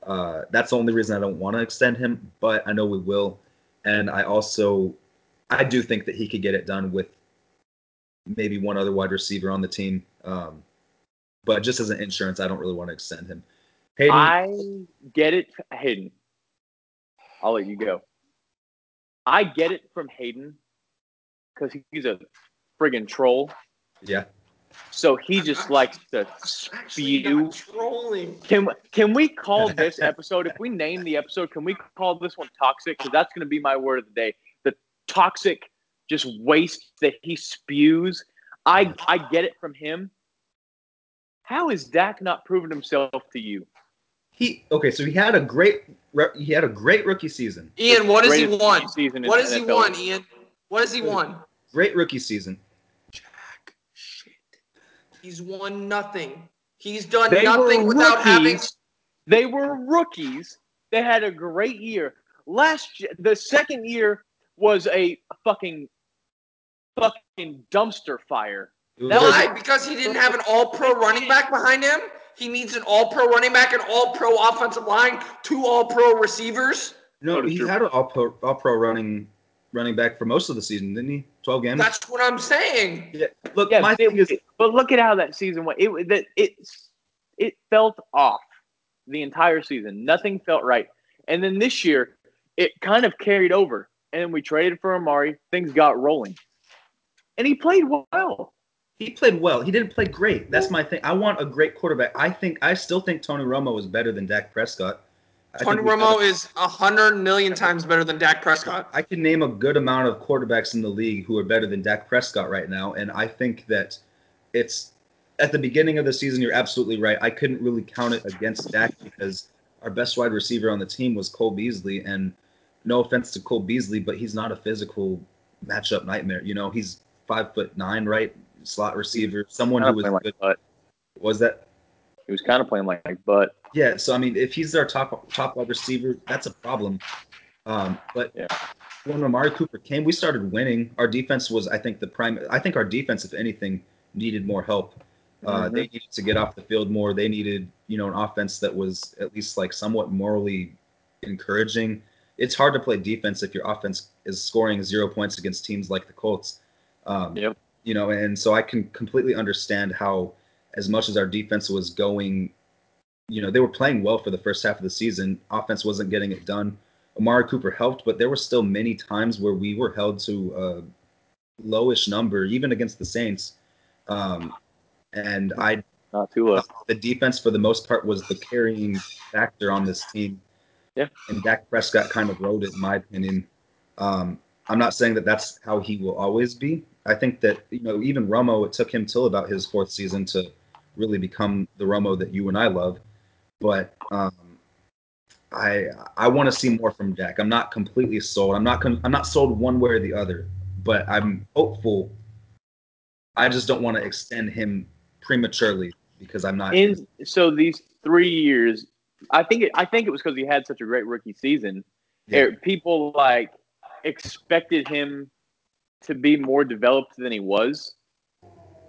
uh, that's the only reason I don't want to extend him. But I know we will, and I also I do think that he could get it done with maybe one other wide receiver on the team. Um, but just as an insurance, I don't really want to extend him. Hayden, I get it, Hayden. I'll let you go. I get it from Hayden because he's a friggin' troll. yeah, So he just likes to Actually, spew. trolling. Can can we call this episode? If we name the episode, can we call this one toxic? Because that's going to be my word of the day. The toxic, just waste that he spews. I I get it from him. How is Dak not proven himself to you? he okay. So he had a great he had a great rookie season. Ian, what has he Greatest won? season What has he NFL. won, Ian? What has he won? Great rookie season. Jack, shit. He's won nothing. He's done They nothing were without having. They were rookies. They had a great year. Last year, the second year was a fucking fucking dumpster fire. It was was- Why? Because he didn't have an all-pro running back behind him. He needs an all-pro running back, an all-pro offensive line, two all-pro receivers. no, he true. had an all pro, all pro running running back for most of the season, didn't he? Twelve games. That's what I'm saying. yeah. Look, Yeah, my but, thing is, but look at how that season went. It that it it felt off the entire season. Nothing felt right. And then this year, it kind of carried over. And we traded for Amari. Things got rolling, and he played well. he played well. He didn't play great. That's my thing. I want a great quarterback. I think I still think Tony Romo is better than Dak Prescott. I Tony think we have Romo is a hundred million times better than Dak Prescott. I can name a good amount of quarterbacks in the league who are better than Dak Prescott right now, and I think that it's at the beginning of the season. You're absolutely right. I couldn't really count it against Dak because our best wide receiver on the team was Cole Beasley, and no offense to Cole Beasley, but he's not a physical matchup nightmare. You know, he's five foot nine, right? Slot receiver, someone who was like good. butt. Was that He was kind of playing like, like butt. Yeah, so I mean, if he's our top top wide receiver, that's a problem. Um, but Yeah. when Amari Cooper came, we started winning. Our defense was, I think, the prime. I think our defense, if anything, needed more help. Uh, Mhm. They needed to get off the field more. They needed, you know, an offense that was at least like somewhat morally encouraging. It's hard to play defense if your offense is scoring zero points against teams like the Colts. Um, Yep. You know, and so I can completely understand how, as much as our defense was going you know, they were playing well for the first half of the season. Offense wasn't getting it done. Amari Cooper helped, but there were still many times where we were held to a lowish number, even against the Saints. Um, and I, Not too low. The defense, for the most part, was the carrying factor on this team. Yeah. And Dak Prescott kind of wrote it, in my opinion. Um, I'm not saying that that's how he will always be. I think that you know even Romo, it took him till about his fourth season to really become the Romo that you and I love. But um, I I want to see more from Dak. I'm not completely sold. I'm not com- I'm not sold one way or the other, but I'm hopeful. I just don't want to extend him prematurely because I'm not. In so these three years, I think it, I think it was because he had such a great rookie season. Yeah. Er, People like expected him to be more developed than he was,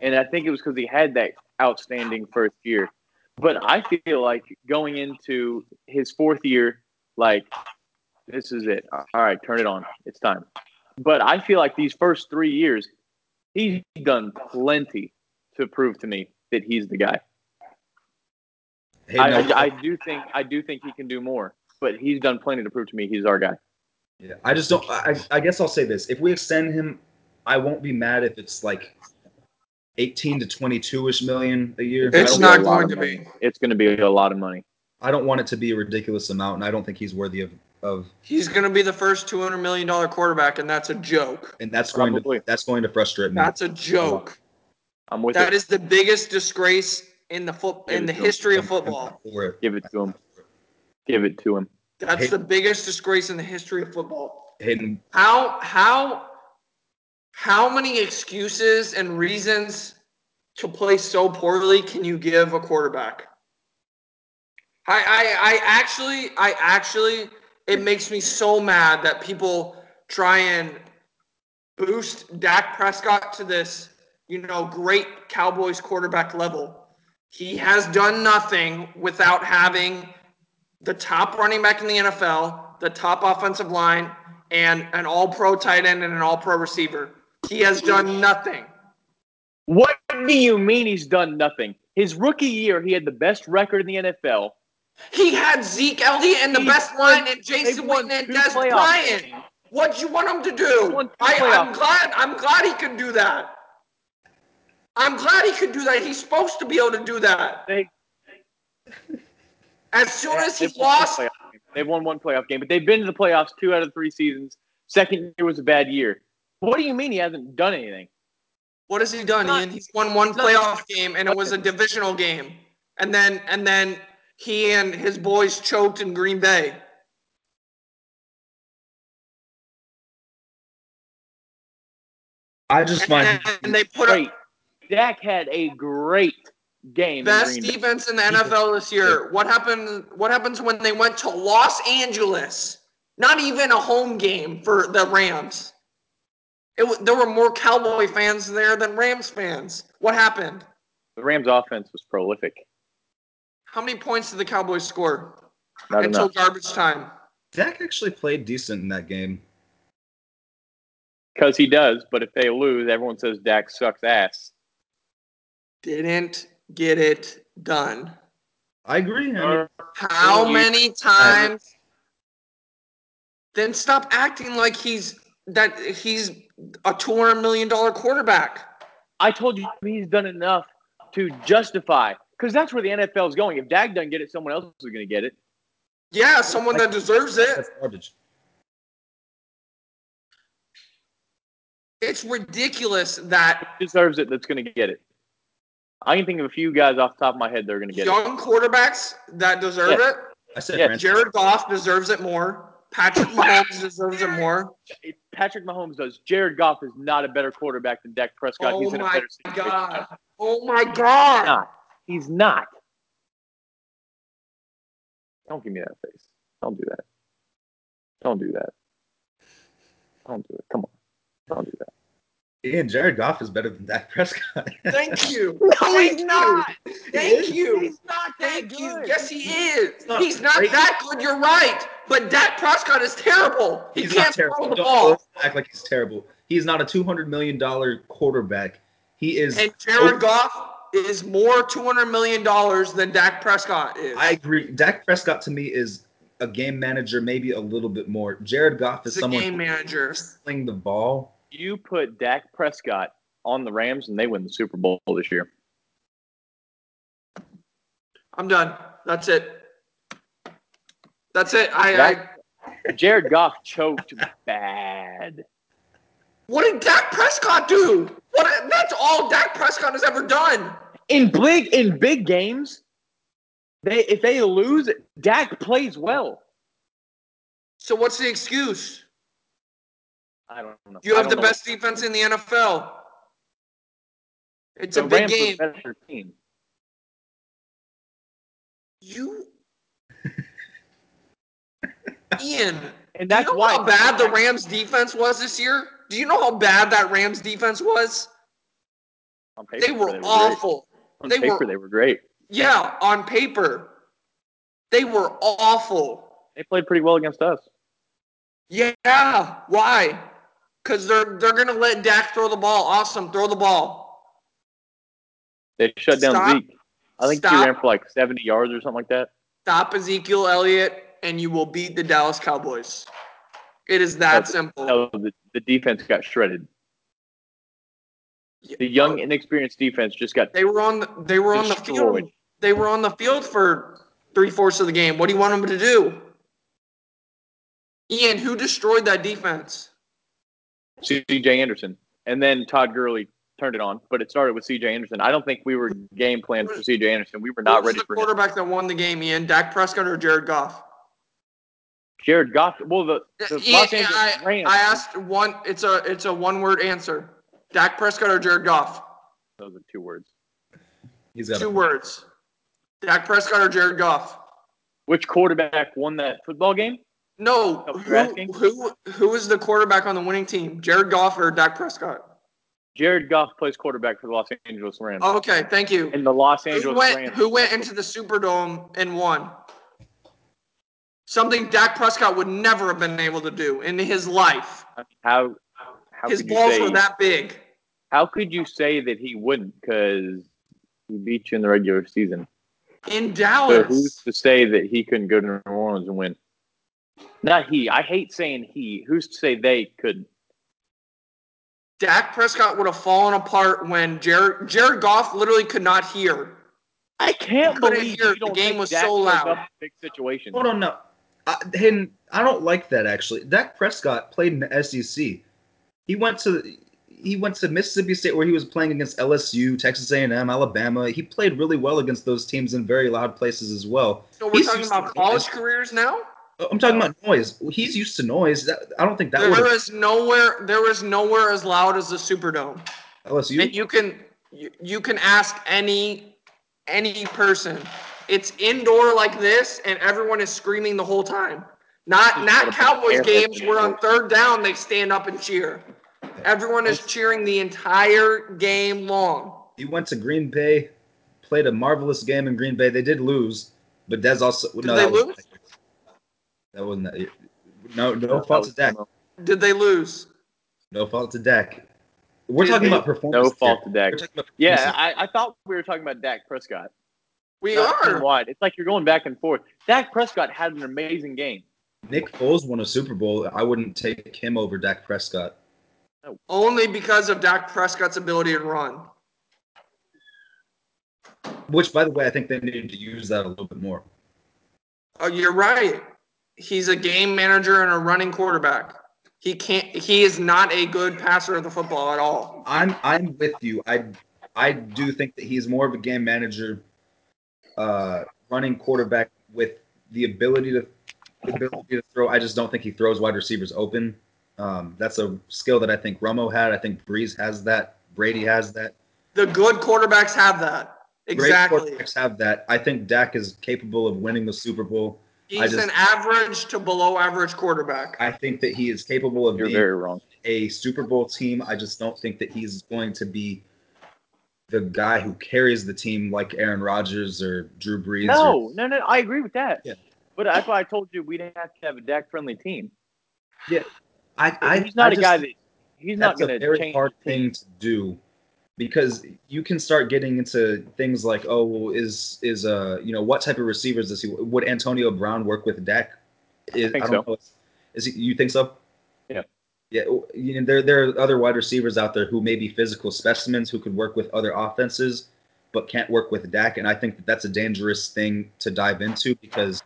and I think it was because he had that outstanding first year. But I feel like going into his fourth year, like this is it. All right, turn it on. It's time. But I feel like these first three years, he's done plenty to prove to me that he's the guy. Hey, I, no, I, I do think I do think he can do more, but he's done plenty to prove to me he's our guy. Yeah, I just don't. I, I guess I'll say this: if we extend him, I won't be mad if it's like eighteen to twenty-two ish million a year. It's don't, not a lot going to money. be. It's going to be a lot of money. I don't want it to be a ridiculous amount, and I don't think he's worthy of of. He's going to be the first two hundred million dollar quarterback, and that's a joke. And that's going to that's going to frustrate me. That's a joke. I'm with That it. is the biggest disgrace in the foot in the to him. history of football. not for it. Give it to him. Give it to him. That's the biggest disgrace in the history of football. Hayden, How how how many excuses and reasons to play so poorly can you give a quarterback? I I, I actually I actually it makes me so mad that people try and boost Dak Prescott to this, you know, great Cowboys quarterback level. He has done nothing without having the top running back in the NFL, the top offensive line, and an all pro tight end and an all pro receiver. He has done nothing. What do you mean he's done nothing? His rookie year, he had the best record in the NFL. He had Zeke Elliott and the He best won- line and Jason Witten and Dez Bryant. What'd you want him to do? I, I'm, glad. I'm glad he could do that. I'm glad he could do that. He's supposed to be able to do that. They, As soon as he they've won one lost, playoff game. They've won one playoff game, but they've been to the playoffs two out of three seasons. Second year was a bad year. What do you mean he hasn't done anything? what has he done, Not- Ian? He's won one not- playoff game, and it was a divisional game. And then, and then he and his boys choked in Green Bay. I just find And they put up Great. Dak had a great game. best Green defense in the NFL this year. What happened? What happens when they went to Los Angeles? Not even a home game for the Rams. It, there were more Cowboy fans there than Rams fans. What happened? The Rams' offense was prolific. How many points did the Cowboys score Not until enough. garbage time? Dak actually played decent in that game. Because he does, but if they lose, everyone says Dak sucks ass. Didn't get it done. I agree. I mean, How Well, you- many times? Then stop acting like he's that he's a two hundred million dollar quarterback. I told you he's done enough to justify, because that's where the NFL is going. If Dak doesn't get it, someone else is going to get it. Yeah, someone that deserves it. that's garbage. It's ridiculous that Deserves it. That's going to get it. I can think of a few guys off the top of my head that are going to get it. young quarterbacks that deserve Yeah. it. I said Yeah. Jared Goff deserves it more. Patrick Mahomes deserves it more. It- Patrick Mahomes does. Jared Goff is not a better quarterback than Dak Prescott. Oh he's in a my better situation. god! Oh my He's god! not. He's not. Don't give me that face. Don't do that. Don't do that. Don't do it. Come on. Don't do that. Ian, Jared Goff is better than Dak Prescott. Thank you. No, Thank he's you. not. Thank you. He's not that Thank you. Yes, he is. not He's not great. that good. You're right. But Dak Prescott is terrible. He He's can't not terrible. throw the Don't ball. act like he's terrible. He's not a two hundred million dollar quarterback. He is. And Jared Goff is more two hundred million dollars than Dak Prescott is. I agree. Dak Prescott to me is a game manager, maybe a little bit more. Jared Goff is He's a someone game manager. Sling the ball. You put Dak Prescott on the Rams and they win the Super Bowl this year. I'm done. That's it. That's it. I, I Jared Goff choked bad. what did Dak Prescott do? What that's all Dak Prescott has ever done. In big in big games, they if they lose, Dak plays well. So what's the excuse? I don't know. You have the know. best defense in the NFL. It's The a big Rams game. better team. You Ian, And do that's you know why how bad the Rams defense was this year? Do you know how bad that Rams defense was? on paper, They were great. awful. On They paper, were- they were great. Yeah, on paper. They were awful. They played pretty well against us. Yeah, why? Because they're they're gonna let Dak throw the ball. Awesome, throw the ball. They shut down Stop. Zeke. I think Stop. he ran for like 70 yards or something like that. Stop Ezekiel Elliott, and you will beat the Dallas Cowboys. It is that That's- simple. No, the, the defense got shredded. The young, inexperienced defense just got They were on the, they were on the field. They were on the field for three fourths of the game. What do you want them to do? Ian, who destroyed that defense? C.J. Anderson, and then Todd Gurley turned it on. But it started with C.J. Anderson. I don't think we were game planned for C.J. Anderson. We were not was ready the for him. quarterback that won the game, Ian? Dak Prescott or Jared Goff? Jared Goff. Well, the, the Ian, Los Angeles I, Rams. I asked one. It's a it's a one word answer. Dak Prescott or Jared Goff? Those are two words. He's got Two words. Dak Prescott or Jared Goff? Which quarterback won that football game? No. Oh, Who, who who is the quarterback on the winning team? Jared Goff or Dak Prescott? Jared Goff plays quarterback for the Los Angeles Rams. Oh, okay, thank you. And the Los Who Angeles went, Rams. who went into the Superdome and won? Something Dak Prescott would never have been able to do in his life. How how his could you balls say were that big. how could you say that he wouldn't? Because he beat you in the regular season. In Dallas. So who's to say that he couldn't go to New Orleans and win? Not he. I hate saying he. Who's to say they could? Dak Prescott would have fallen apart when Jared Jared Goff literally could not hear. I can't believe hear you don't The game think was Dak so shows loud. up in big situations. hold on, no. I, Hayden, I don't like that actually. Dak Prescott played in the SEC. He went to he went to Mississippi State where he was playing against LSU, Texas A&M, Alabama. He played really well against those teams in very loud places as well. So we're He's talking about college careers now? I'm talking about noise. He's used to noise. That, I don't think that There is nowhere there is nowhere as loud as the Superdome. Oh, LSU. And you can you, you can ask any any person. It's indoor like this, and everyone is screaming the whole time. Not not Cowboys games where on third down they stand up and cheer. Everyone is cheering the entire game long. He went to Green Bay, played a marvelous game in Green Bay. They did lose, but Dez also Did no. they lose? That wasn't that. year. No, no That fault to Dak. Did they lose? No fault to Dak. We're Did talking they- about performance. No fault here. to Dak. We're talking about Yeah. I, I thought we were talking about Dak Prescott. We not are. wide. It's like you're going back and forth. Dak Prescott had an amazing game. Nick Foles won a Super Bowl. I wouldn't take him over Dak Prescott. Only because of Dak Prescott's ability to run. Which, by the way, I think they need to use that a little bit more. Oh, you're right. He's a game manager and a running quarterback. He can't. He is not a good passer of the football at all. I'm I'm with you. I I do think that he's more of a game manager, uh, running quarterback with the ability to the ability to throw. I just don't think he throws wide receivers open. Um, that's a skill that I think Romo had. I think Brees has that. Brady has that. The good quarterbacks have that. Great Exactly. quarterbacks have that. I think Dak is capable of winning the Super Bowl. I He's just- an average to below average quarterback. I think that he is capable of You're being very wrong. a Super Bowl team. I just don't think that he's going to be the guy who carries the team like Aaron Rodgers or Drew Brees. or- No, no, no. I agree with that. Yeah. But that's why I told you we didn't have to have a Dak friendly team. Yeah. I, I, he's not I a just guy that he's not that's going a to very change. hard the team. thing to do because you can start getting into things like, oh, well, is is uh, you know, what type of receivers does he? Would Antonio Brown work with Dak? Is, think don't so. know. Is he, you think so? Yeah. Yeah, you know, there there are other wide receivers out there who may be physical specimens who could work with other offenses, but can't work with Dak, and I think that that's a dangerous thing to dive into because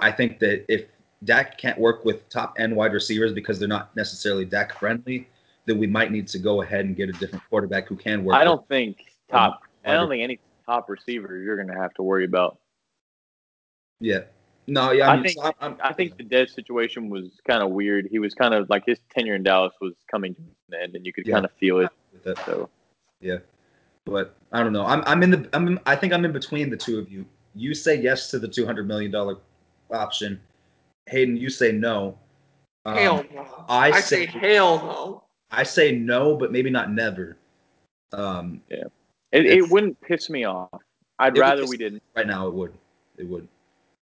I think that if Dak can't work with top end wide receivers because they're not necessarily Dak friendly, then we might need to go ahead and get a different quarterback who can work. I don't think top. I don't think any top receiver you're going to have to worry about. Yeah. No. Yeah. I, I mean, think- so I'm, I'm, I think the Dez situation was kind of weird. He was kind of like his tenure in Dallas was coming to an end, and you could Yeah. kind of feel it. with that. So yeah. but I don't know. I'm I'm in the I'm in, I think I'm in between the two of you. You say yes to the two hundred million dollar option. Hayden, you say no. Um, Hell no. I I, say- say hell no. I say no, but maybe not never. Um, it, it wouldn't piss me off. I'd rather we didn't. right now, it would. It would.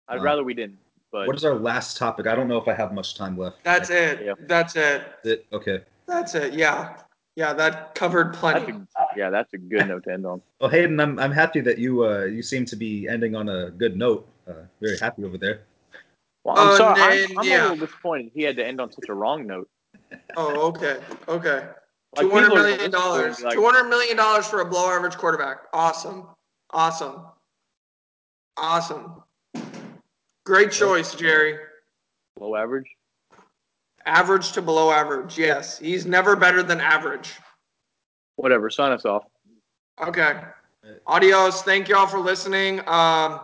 I'd Uh, rather we didn't. But What is our last topic? I don't know if I have much time left. That's it. Yeah. That's it. it. Okay. That's it. Yeah. Yeah, that covered that's plenty. a, yeah, that's a good note to end on. Well, Hayden, I'm I'm happy that you uh you seem to be ending on a good note. Uh, very happy over there. Well, I'm Oh, sorry. then, I'm, I'm yeah. a little disappointed he had to end on such a wrong note. Oh, okay. Okay. Like, Two hundred people are gonna million listen to it dollars. like, Two hundred million dollars for a below average quarterback. Awesome. Awesome. Awesome. Great choice, Jerry. Below average. Average to below average. Yes. He's never better than average. Whatever. Sign us off. Okay. Adios. Thank y'all for listening. Um,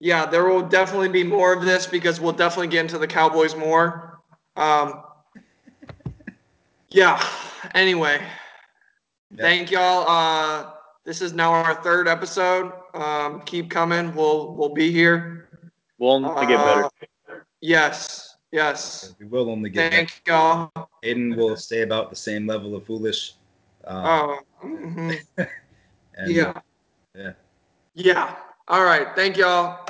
yeah, there will definitely be more of this because we'll definitely get into the Cowboys more. Um, yeah. Anyway, Yeah. thank y'all. Uh, this is now our third episode. Um, keep coming. We'll we'll be here. We'll only get better. Uh, yes. Yes. We will only get. better. Thank y'all. Aiden will stay about the same level of foolish. Um, Oh, mhm. and, yeah. yeah. Yeah. All right. Thank y'all.